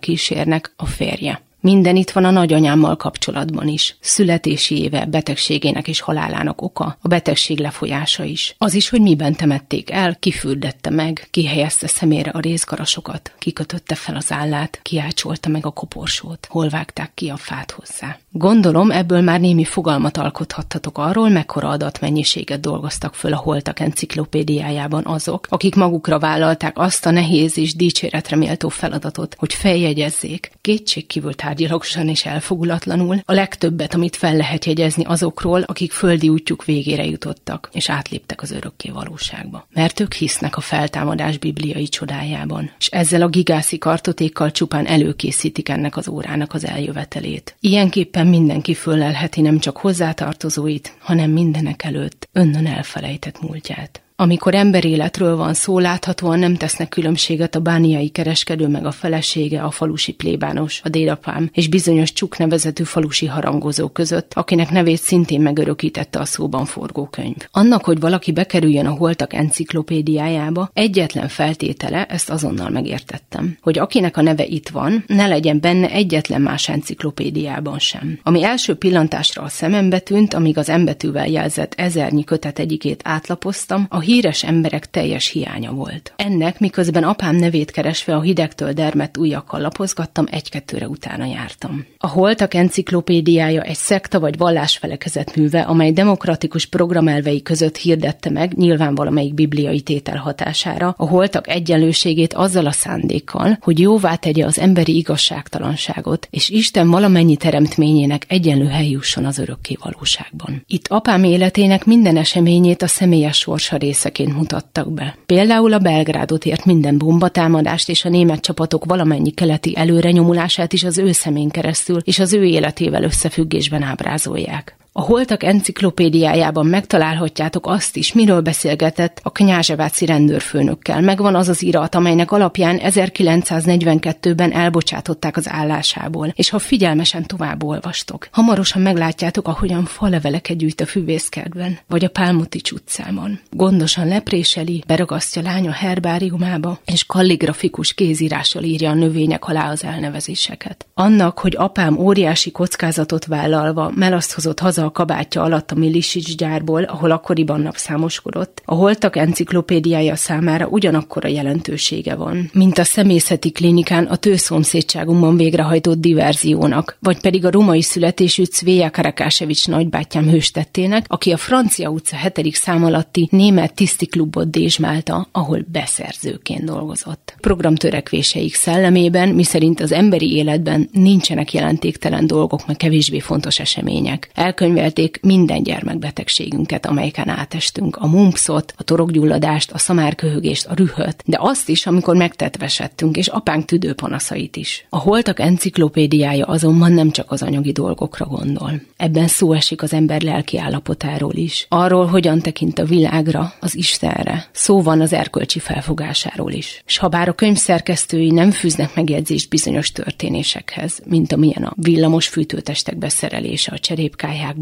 kísérnek, a férje. Minden itt van a nagyanyámmal kapcsolatban is. Születési éve, betegségének és halálának oka, a betegség lefolyása is. Az is, hogy miben temették el, kifürdette meg, kihelyezte szemére a részgarasokat, kikötötte fel az állát, kiácsolta meg a koporsót, hol vágták ki a fát hozzá. Gondolom, ebből már némi fogalmat alkothattatok arról, mekkora adatmennyiséget dolgoztak föl a holtak enciklopédiájában azok, akik magukra vállalták azt a nehéz és dicséretre méltó feladatot, hogy feljegyezzék, kétségkívül tárgyalagosan és elfogulatlanul a legtöbbet, amit fel lehet jegyezni azokról, akik földi útjuk végére jutottak, és átléptek az örökké valóságba. Mert ők hisznek a feltámadás bibliai csodájában, és ezzel a gigászi kartotékkal csupán előkészítik ennek az órának az eljövetelét. Ilyenképpen mindenki föllelheti nem csak hozzátartozóit, hanem mindenek előtt önnön elfelejtett múltját. Amikor emberéletről van szó, láthatóan nem tesznek különbséget a bániai kereskedő meg a felesége, a falusi plébános, a délapám és bizonyos csuk nevezetű falusi harangozó között, akinek nevét szintén megörökítette a szóban forgó könyv. Annak, hogy valaki bekerüljön a holtak enciklopédiájába, egyetlen feltétele, ezt azonnal megértettem, hogy akinek a neve itt van, ne legyen benne egyetlen más enciklopédiában sem. Ami első pillantásra a szemembe tűnt, amíg az embetűvel jelzett ezernyi kötet egyikét átlapoztam, a híres emberek teljes hiánya volt. Ennek, miközben apám nevét keresve a hidegtől dermett ujjakkal lapozgattam, egy-kettőre utána jártam. A Holtak enciklopédiája egy szekta vagy vallásfelekezet műve, amely demokratikus programelvei között hirdette meg, nyilván valamelyik bibliai tétel hatására, a holtak egyenlőségét azzal a szándékkal, hogy jóvá tegye az emberi igazságtalanságot, és Isten valamennyi teremtményének egyenlő hely jusson az örökké valóságban. Itt apám életének minden eseményét a személyes sorsa rész részeként mutattak be. Például a Belgrádot ért minden bombatámadást és a német csapatok valamennyi keleti előrenyomulását is az ő szemén keresztül és az ő életével összefüggésben ábrázolják. A Holtak enciklopédiájában megtalálhatjátok azt is, miről beszélgetett a Knyázseváci rendőrfőnökkel. Megvan az az irat, amelynek alapján 1942-ben elbocsátották az állásából, és ha figyelmesen tovább olvastok, hamarosan meglátjátok, ahogyan faleveleket gyűjt a füvészkertben, vagy a Pálmutics utcában. Gondosan lepréseli, beragasztja lánya herbáriumába, és kalligrafikus kézírással írja a növények alá az elnevezéseket. Annak, hogy apám óriási kockázatot vállalva melaszt hozott haza a kabátja alatt a Milisics gyárból, ahol akkoriban napszámoskodott, a holtak enciklopédiája számára ugyanakkor a jelentősége van, mint a szemészeti klinikán a tőszomszédságunkban végrehajtott diverziónak, vagy pedig a romai születésű Cvéja Karakásevics nagybátyám hőstettének, aki a Francia utca 7. szám alatti német tisztiklubot dézsmálta, ahol beszerzőként dolgozott. Programtörekvéseik szellemében, miszerint az emberi életben nincsenek jelentéktelen dolgok, meg kevésbé fontos események. Elkönyvelték minden gyermekbetegségünket, amelyeken átestünk, a mumpszot, a torokgyulladást, a szamárköhögést, a rühöt, de azt is, amikor megtetvesedtünk, és apánk tüdőpanaszait is. A holtak enciklopédiája azonban nem csak az anyagi dolgokra gondol. Ebben szó esik az ember lelki állapotáról is. Arról, hogyan tekint a világra, az Istenre. Szó van az erkölcsi felfogásáról is. S ha bár a könyv szerkesztői nem fűznek megjegyzést bizonyos történésekhez, mint amilyen a villamos fűtőtestek beszerelése a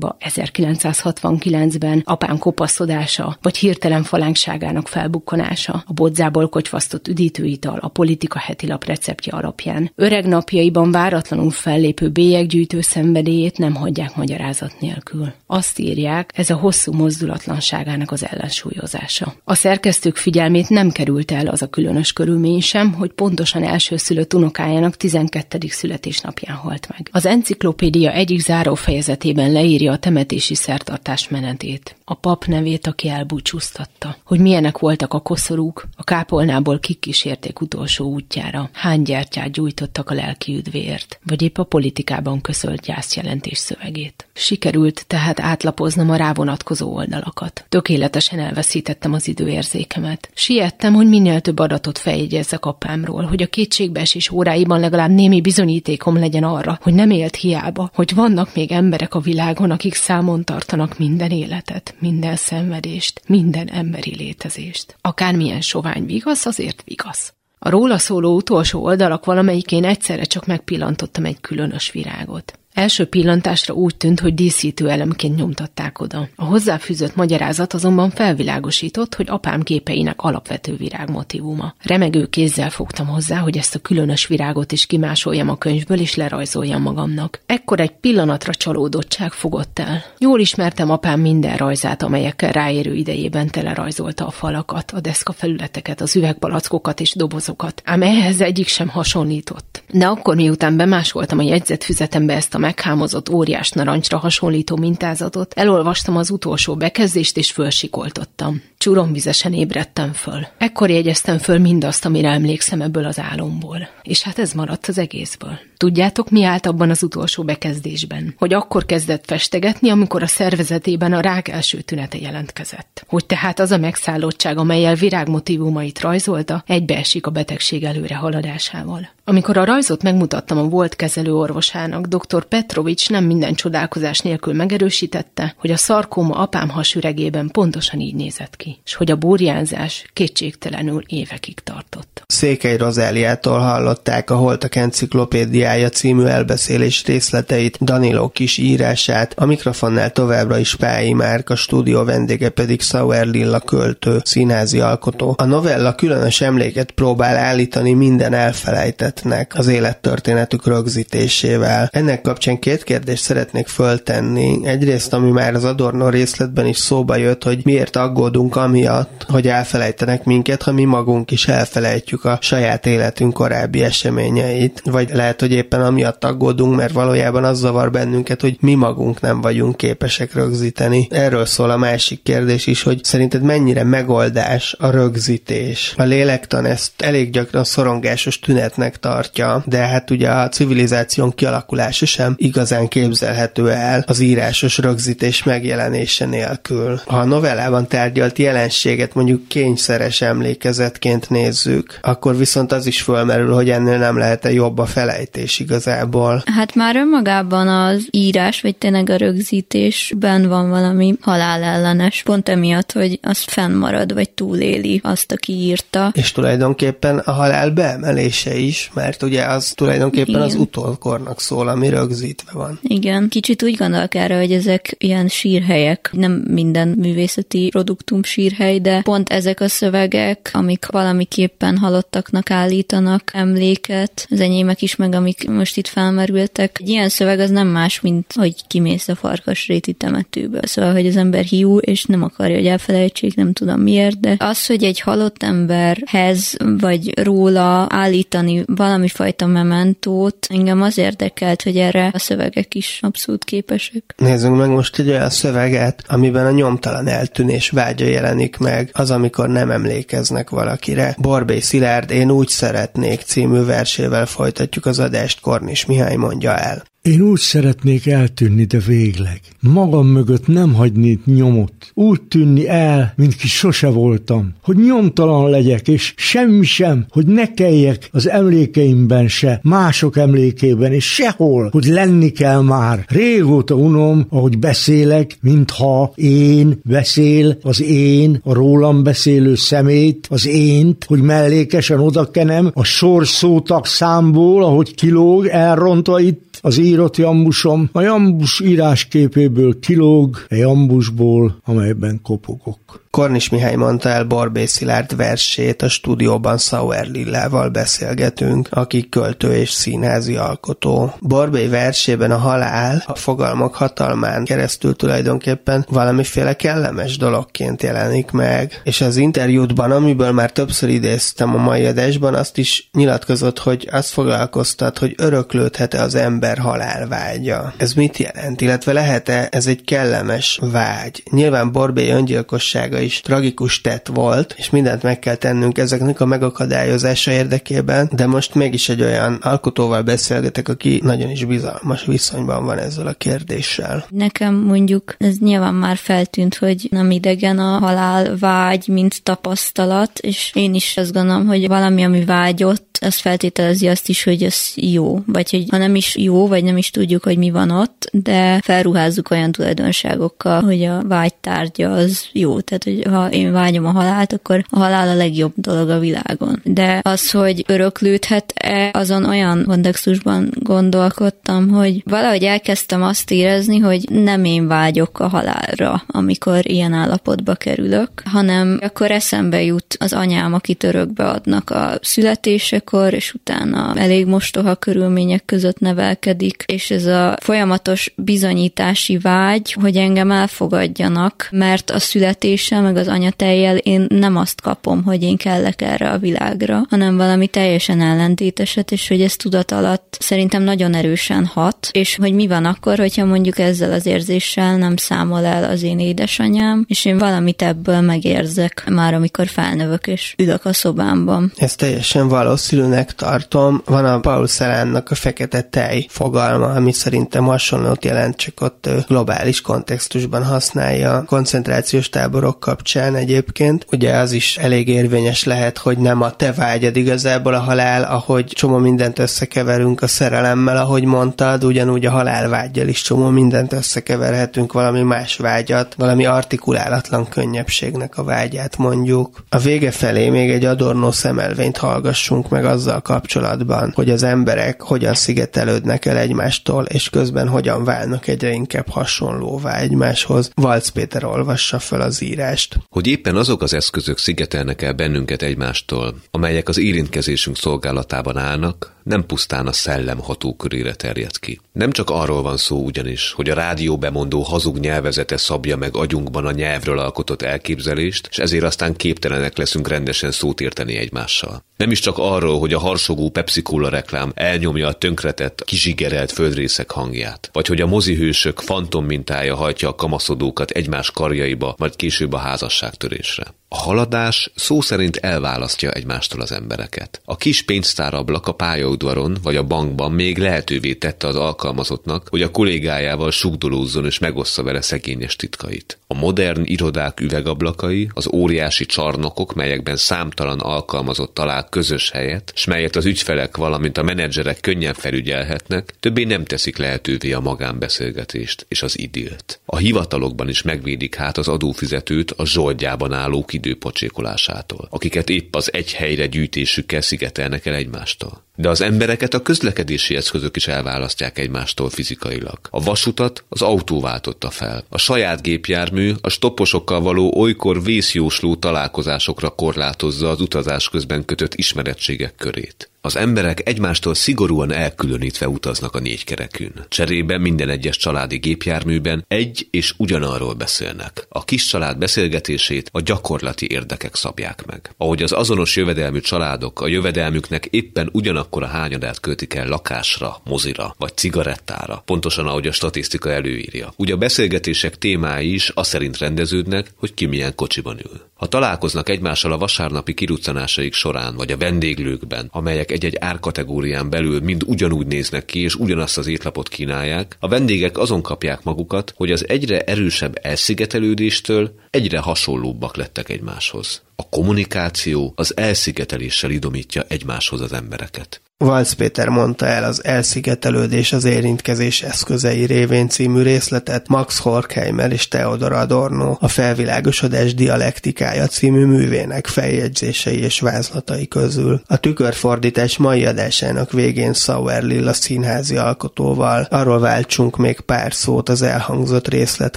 cserépkályákba 1969-ben, apám kopaszodása, vagy hirtelen falánkságának felbukkanása, a bodzából kocsfasztott üdítőital, a politika heti lap receptje alapján. Öreg napjaiban váratlanul fellépő bélyeggyűjtő szenvedélyét nem hagyják magyarázat nélkül. Azt írják, ez a hosszú mozdulatlanságának az ellensúlyozása. A szerkesztők figyelmét nem került el az a különös körülmény sem, hogy pontosan elsőszülött unokájának 12. születésnapján halt meg. Az enciklopédia egyik záró fejezetében leírja a temetési szertartás menetét. A pap nevét, aki elbúcsúztatta. Hogy milyenek voltak a koszorúk, a kápolnából kikísérték utolsó útjára, hány gyertyát gyújtottak a lelki üdvéért, vagy épp a politikában közölt gyászjelentés szövegét. Sikerült tehát átlapoznom a rávonatkozó oldalakat. Tökéletesen elveszítettem az időérzékemet. Siettem, hogy minél több adatot feljegyezzek apámról, hogy a kétségbeesés óráiban legalább némi bizonyítékom legyen arra, hogy nem élt hiába, hogy vannak még emberek a világon, akik számon tartanak minden életet, minden szenvedést, minden emberi létezést. Akármilyen sovány vigasz, azért vigasz. A róla szóló utolsó oldalak valamelyikén egyszerre csak megpillantottam egy különös virágot. Első pillantásra úgy tűnt, hogy díszítő elemként nyomtatták oda. A hozzáfűzött magyarázat azonban felvilágosított, hogy apám képeinek alapvető virágmotívuma. Remegő kézzel fogtam hozzá, hogy ezt a különös virágot is kimásoljam a könyvből és lerajzoljam magamnak. Ekkor egy pillanatra csalódottság fogott el. Jól ismertem apám minden rajzát, amelyekkel ráérő idejében telerajzolta a falakat, a deszka felületeket, az üvegpalackokat és dobozokat, ám ehhez egyik sem hasonlított. De akkor miután bemásoltam a jegyzetfüzetembe ezt a meghámozott óriás narancsra hasonlító mintázatot, elolvastam az utolsó bekezdést és fölsikoltottam. Csuromvizesen ébredtem föl. Ekkor jegyeztem föl mindazt, amire emlékszem ebből az álomból. És hát ez maradt az egészből. Tudjátok, mi állt abban az utolsó bekezdésben? Hogy akkor kezdett festegetni, amikor a szervezetében a rák első tünete jelentkezett. Hogy tehát az a megszállottság, amelyel virágmotívumait rajzolta, egybeesik a betegség előre haladásával. Amikor a rajzot megmutattam a volt kezelő orvosának, dr. Petrovics nem minden csodálkozás nélkül megerősítette, hogy a szarkóma apám hasüregében pontosan így nézett ki, és hogy a burjánzás kétségtelenül évekig tartott. Székely Rozáliától hallották a Holtak enciklopédiája című elbeszélés részleteit, Danilo kis írását, a mikrofonnál továbbra is Pályi Márk, a stúdió vendége pedig Sauer Lilla költő, színházi alkotó. A novella különös emléket próbál állítani minden elfelejtetnek az élettörténetük rögzítésével. Ennek kapcsán két kérdést szeretnék föltenni. Egyrészt, ami már az Adorno részletben is szóba jött, hogy miért aggódunk amiatt, hogy elfelejtenek minket, ha mi magunk is elfelejtjük a saját életünk korábbi eseményeit. Vagy lehet, hogy éppen amiatt aggódunk, mert valójában az zavar bennünket, hogy mi magunk nem vagyunk képesek rögzíteni. Erről szól a másik kérdés is, hogy szerinted mennyire megoldás a rögzítés. A lélektan ezt elég gyakran szorongásos tünetnek tartja, de hát ugye a civilizáción kialakulása sem sem igazán képzelhető el az írásos rögzítés megjelenése nélkül. Ha a novellában tárgyalt jelenséget mondjuk kényszeres emlékezetként nézzük, akkor viszont az is fölmerül, hogy ennél nem lehet-e jobb a felejtés igazából. Hát már önmagában az írás, vagy tényleg a rögzítésben van valami halálellenes, pont emiatt, hogy az fennmarad, vagy túléli azt, aki írta. És tulajdonképpen a halál beemelése is, mert ugye az tulajdonképpen Igen. az utolkornak szól, ami rögzítve van. Igen, kicsit úgy gondolok erre, hogy ezek ilyen sírhelyek, nem minden művészeti produktum sírhely, de pont ezek a szövegek, amik valamiképpen halottaknak állítanak emléket, az enyémek is, meg amik most itt felmerültek. Egy ilyen szöveg az nem más, mint hogy kimész a farkas réti temetőből. Szóval, hogy az ember hiú, és nem akarja, hogy elfelejtsék, nem tudom miért, de az, hogy egy halott emberhez, vagy róla állítani valami fajta mementót, engem az érdekelt, hogy erre a szövegek is abszolút képesek. Nézzünk meg most egy olyan szöveget, amiben a nyomtalan eltűnés vágya jelenik meg, az, amikor nem emlékeznek valakire. Borbé Szilárd, én úgy szeretnék című versével folytatjuk az adást, Kornis Mihály mondja el. Én úgy szeretnék eltűnni, de végleg. Magam mögött nem hagyni nyomot. Úgy tűnni el, mint ki sose voltam. Hogy nyomtalan legyek, és semmi sem, hogy ne kelljek az emlékeimben se, mások emlékében, és sehol, hogy lenni kell már. Régóta unom, ahogy beszélek, mintha én beszél az én, a rólam beszélő szemét, az ént, hogy mellékesen odakenem a sor szótak számból, ahogy kilóg, elrontva itt az írott jambusom a jambus írásképéből kilóg, egy jambusból, amelyben kopogok. Kornis Mihály mondta el Borbé Szilárd versét, a stúdióban Sauer Lillával beszélgetünk, aki költő és színházi alkotó. Borbé versében a halál a fogalmak hatalmán keresztül tulajdonképpen valamiféle kellemes dologként jelenik meg, és az interjútban, amiből már többször idéztem a mai adásban, azt is nyilatkozott, hogy azt foglalkoztat, hogy öröklődhet-e az ember halálvágya. Ez mit jelent, illetve lehet-e ez egy kellemes vágy? Nyilván Borbé öngyilkossága is tragikus tett volt, és mindent meg kell tennünk ezeknek a megakadályozása érdekében, de most mégis egy olyan alkotóval beszélgetek, aki nagyon is bizalmas viszonyban van ezzel a kérdéssel. Nekem mondjuk ez nyilván már feltűnt, hogy nem idegen a halál vágy, mint tapasztalat, és én is azt gondolom, hogy valami, ami vágyott, az feltételezi azt is, hogy ez jó, vagy hogy ha nem is jó, vagy nem is tudjuk, hogy mi van ott, de felruházzuk olyan tulajdonságokkal, hogy a vágytárgya az jó. Tehát, hogy ha én vágyom a halált, akkor a halál a legjobb dolog a világon. De az, hogy öröklődhet-e, azon olyan kontextusban gondolkodtam, hogy valahogy elkezdtem azt érezni, hogy nem én vágyok a halálra, amikor ilyen állapotba kerülök, hanem akkor eszembe jut az anyám, akit örökbe adnak a születések gyerekkor, és utána elég mostoha körülmények között nevelkedik, és ez a folyamatos bizonyítási vágy, hogy engem elfogadjanak, mert a születéssel, meg az anyatejjel én nem azt kapom, hogy én kellek erre a világra, hanem valami teljesen ellentéteset, és hogy ez tudat alatt szerintem nagyon erősen hat, és hogy mi van akkor, hogyha mondjuk ezzel az érzéssel nem számol el az én édesanyám, és én valamit ebből megérzek már, amikor felnövök és ülök a szobámban. Ez teljesen valószínű valószínűnek tartom. Van a Paul Szeránnak a fekete tej fogalma, ami szerintem hasonlót jelent, csak ott globális kontextusban használja koncentrációs táborok kapcsán egyébként. Ugye az is elég érvényes lehet, hogy nem a te vágyad igazából a halál, ahogy csomó mindent összekeverünk a szerelemmel, ahogy mondtad, ugyanúgy a halál vágyjal is csomó mindent összekeverhetünk, valami más vágyat, valami artikulálatlan könnyebbségnek a vágyát mondjuk. A vége felé még egy Adorno szemelvényt hallgassunk meg azzal kapcsolatban, hogy az emberek hogyan szigetelődnek el egymástól, és közben hogyan válnak egyre inkább hasonlóvá egymáshoz. Valc Péter olvassa fel az írást. Hogy éppen azok az eszközök szigetelnek el bennünket egymástól, amelyek az érintkezésünk szolgálatában állnak, nem pusztán a szellem hatókörére terjed ki. Nem csak arról van szó ugyanis, hogy a rádió bemondó hazug nyelvezete szabja meg agyunkban a nyelvről alkotott elképzelést, és ezért aztán képtelenek leszünk rendesen szót érteni egymással. Nem is csak arról, hogy a harsogó Pepsi reklám elnyomja a tönkretett, kizsigerelt földrészek hangját, vagy hogy a mozihősök fantom mintája hajtja a kamaszodókat egymás karjaiba, majd később a házasságtörésre. A haladás szó szerint elválasztja egymástól az embereket. A kis pénztárablak a pályaudvaron vagy a bankban még lehetővé tette az alkalmazottnak, hogy a kollégájával sugdolózzon és megossza vele szegényes titkait. A modern irodák üvegablakai, az óriási csarnokok, melyekben számtalan alkalmazott talál közös helyet, s melyet az ügyfelek, valamint a menedzserek könnyen felügyelhetnek, többé nem teszik lehetővé a magánbeszélgetést és az idilt. A hivatalokban is megvédik hát az adófizetőt a zsoldjában álló idő pocsékolásától, akiket épp az egy helyre gyűjtésükkel szigetelnek el egymástól. De az embereket a közlekedési eszközök is elválasztják egymástól fizikailag. A vasutat az autó váltotta fel. A saját gépjármű a stopposokkal való olykor vészjósló találkozásokra korlátozza az utazás közben kötött ismerettségek körét. Az emberek egymástól szigorúan elkülönítve utaznak a négykerekűn. Cserébe minden egyes családi gépjárműben egy és ugyanarról beszélnek. A kis család beszélgetését a gyakorlati érdekek szabják meg. Ahogy az azonos jövedelmű családok a jövedelmüknek éppen ugyanakkor a hányadát költik el lakásra, mozira vagy cigarettára, pontosan ahogy a statisztika előírja. Ugye a beszélgetések témái is azt szerint rendeződnek, hogy ki milyen kocsiban ül. Ha találkoznak egymással a vasárnapi kiruccanásaik során vagy a vendéglőkben, amelyek egy-egy árkategórián belül mind ugyanúgy néznek ki, és ugyanazt az étlapot kínálják, a vendégek azon kapják magukat, hogy az egyre erősebb elszigetelődéstől egyre hasonlóbbak lettek egymáshoz. A kommunikáció az elszigeteléssel idomítja egymáshoz az embereket. Valc Péter mondta el az Elszigetelődés az érintkezés eszközei révén című részletet Max Horkheimer és Theodor Adorno a Felvilágosodás dialektikája című művének feljegyzései és vázlatai közül. A tükörfordítás mai adásának végén Sauer Lilla színházi alkotóval arról váltsunk még pár szót az elhangzott részlet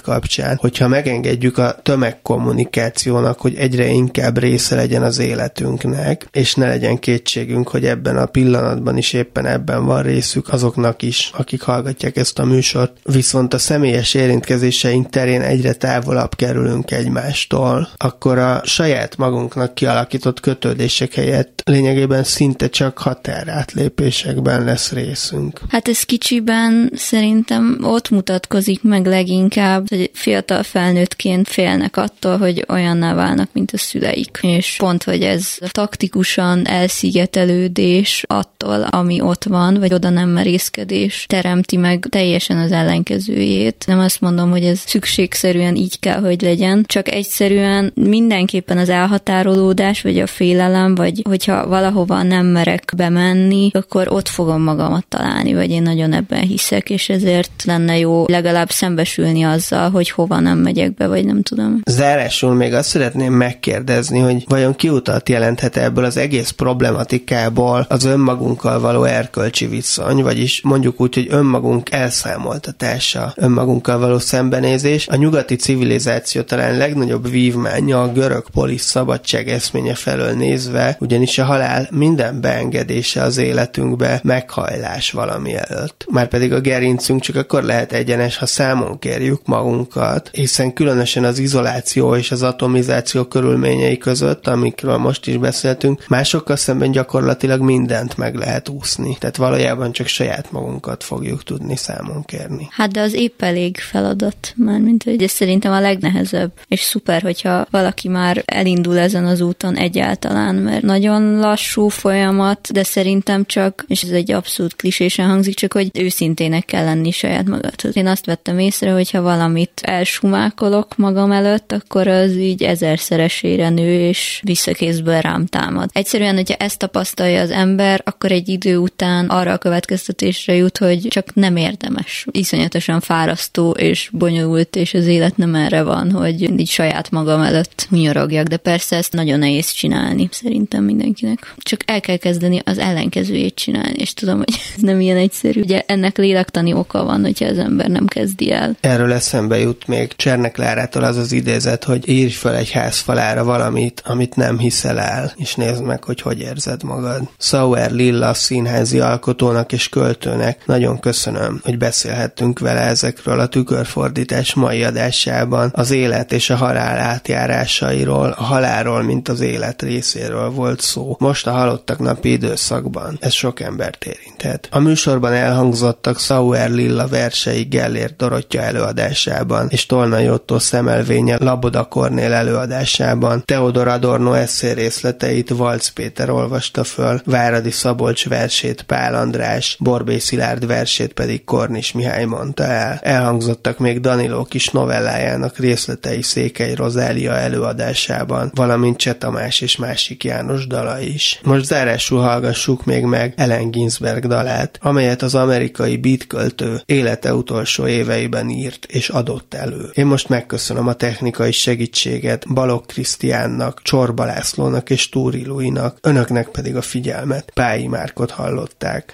kapcsán, hogyha megengedjük a tömegkommunikációnak, hogy egyre inkább része legyen az életünknek, és ne legyen kétségünk, hogy ebben a pillanatban pillanatban is éppen ebben van részük azoknak is, akik hallgatják ezt a műsort. Viszont a személyes érintkezéseink terén egyre távolabb kerülünk egymástól, akkor a saját magunknak kialakított kötődések helyett lényegében szinte csak határátlépésekben lesz részünk. Hát ez kicsiben szerintem ott mutatkozik meg leginkább, hogy fiatal felnőttként félnek attól, hogy olyanná válnak, mint a szüleik. És pont, hogy ez taktikusan elszigetelődés attól, attól, ami ott van, vagy oda nem merészkedés teremti meg teljesen az ellenkezőjét. Nem azt mondom, hogy ez szükségszerűen így kell, hogy legyen, csak egyszerűen mindenképpen az elhatárolódás, vagy a félelem, vagy hogyha valahova nem merek bemenni, akkor ott fogom magamat találni, vagy én nagyon ebben hiszek, és ezért lenne jó legalább szembesülni azzal, hogy hova nem megyek be, vagy nem tudom. Zárásul még azt szeretném megkérdezni, hogy vajon kiutat jelenthet ebből az egész problematikából az önmagunk önmagunkkal való erkölcsi viszony, vagyis mondjuk úgy, hogy önmagunk elszámoltatása, önmagunkkal való szembenézés. A nyugati civilizáció talán legnagyobb vívmánya a görög polis szabadság eszménye felől nézve, ugyanis a halál minden beengedése az életünkbe meghajlás valami előtt. Márpedig a gerincünk csak akkor lehet egyenes, ha számon kérjük magunkat, hiszen különösen az izoláció és az atomizáció körülményei között, amikről most is beszéltünk, másokkal szemben gyakorlatilag mindent meg lehet úszni. Tehát valójában csak saját magunkat fogjuk tudni számon kérni. Hát de az épp elég feladat, mármint hogy ez szerintem a legnehezebb. És szuper, hogyha valaki már elindul ezen az úton egyáltalán, mert nagyon lassú folyamat, de szerintem csak, és ez egy abszolút klisésen hangzik, csak hogy őszintének kell lenni saját magadhoz. Én azt vettem észre, hogy ha valamit elsumákolok magam előtt, akkor az így ezerszeresére nő, és visszakézből rám támad. Egyszerűen, hogyha ezt tapasztalja az ember, akkor akkor egy idő után arra a következtetésre jut, hogy csak nem érdemes. Iszonyatosan fárasztó és bonyolult, és az élet nem erre van, hogy így saját magam előtt nyorogjak, de persze ezt nagyon nehéz csinálni, szerintem mindenkinek. Csak el kell kezdeni az ellenkezőjét csinálni, és tudom, hogy ez nem ilyen egyszerű. Ugye ennek lélektani oka van, hogyha az ember nem kezdi el. Erről eszembe jut még Csernek Lárától az az idézet, hogy írj fel egy házfalára valamit, amit nem hiszel el, és nézd meg, hogy hogy érzed magad. Sauer Lilla Lilla színházi alkotónak és költőnek nagyon köszönöm, hogy beszélhettünk vele ezekről a tükörfordítás mai adásában. Az élet és a halál átjárásairól, a halálról, mint az élet részéről volt szó. Most a halottak napi időszakban. Ez sok embert érinthet. A műsorban elhangzottak Sauer Lilla versei Gellért Dorottya előadásában, és Tolnai Otto szemelvénye Laboda Kornél előadásában. Teodor Adorno eszé részleteit Valc Péter olvasta föl, Váradi Szabolcs versét Pál András, Borbé Szilárd versét pedig Kornis Mihály mondta el. Elhangzottak még Daniló kis novellájának részletei Székely Rozália előadásában, valamint Cseh Tamás és másik János dala is. Most zárásul hallgassuk még meg Ellen Ginsberg dalát, amelyet az amerikai beatköltő élete utolsó éveiben írt és adott elő. Én most megköszönöm a technikai segítséget Balog Krisztiánnak, Csorba Lászlónak és Túri Luinak, önöknek pedig a figyelmet. Pályi Márkot hallották.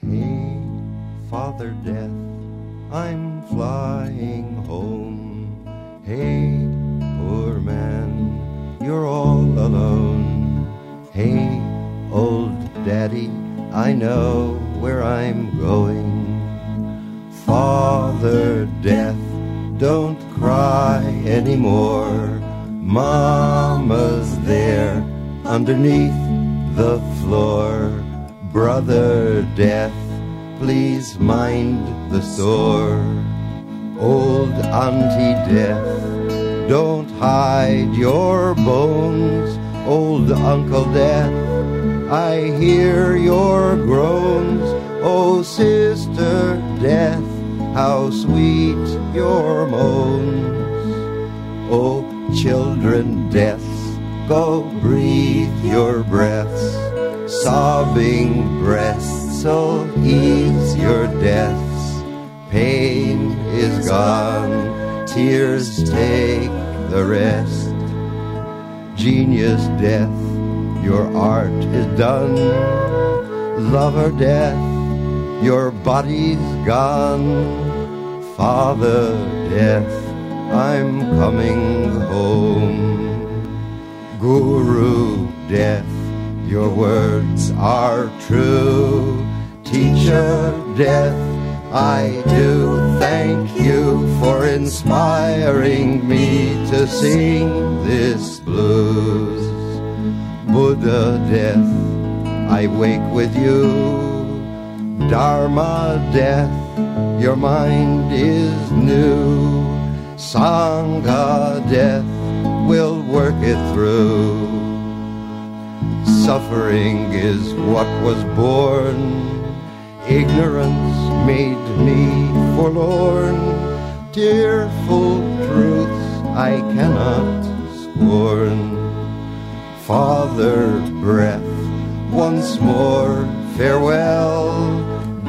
Hey, Father Death, I'm flying home. Hey, poor man, you're all alone. Hey, old daddy, I know where I'm going. Father Death, don't cry anymore. Mama's there underneath the floor. Brother Death, please mind the sore. Old Auntie Death, don't hide your bones. Old Uncle Death, I hear your groans. Oh, Sister Death, how sweet your moans. Oh, children deaths, go breathe your breaths. Sobbing breasts, so ease your deaths. Pain is gone, tears take the rest. Genius death, your art is done. Lover death, your body's gone. Father death, I'm coming home. Guru death, your words are true. Teacher death, I do thank you for inspiring me to sing this blues. Buddha death, I wake with you. Dharma death, your mind is new. Sangha death we'll work it through. Suffering is what was born. Ignorance made me forlorn. Tearful truths I cannot scorn. Father, breath, once more farewell.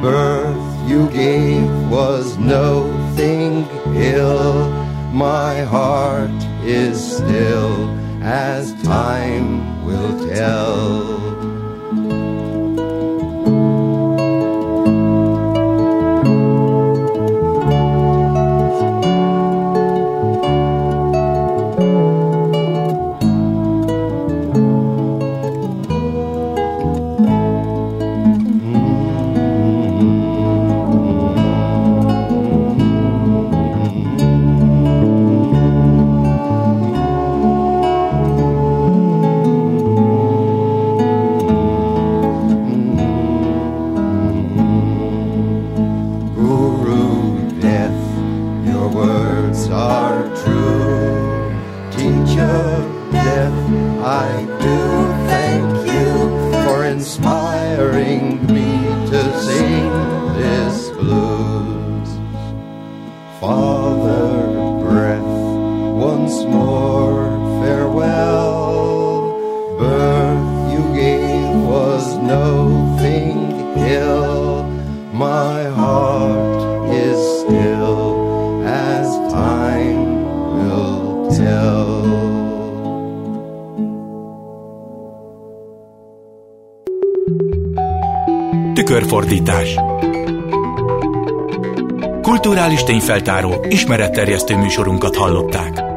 Birth you gave was no thing ill. My heart is still as time will tell. Tükörfordítás Kulturális tényfeltáró, ismeretterjesztő műsorunkat hallották.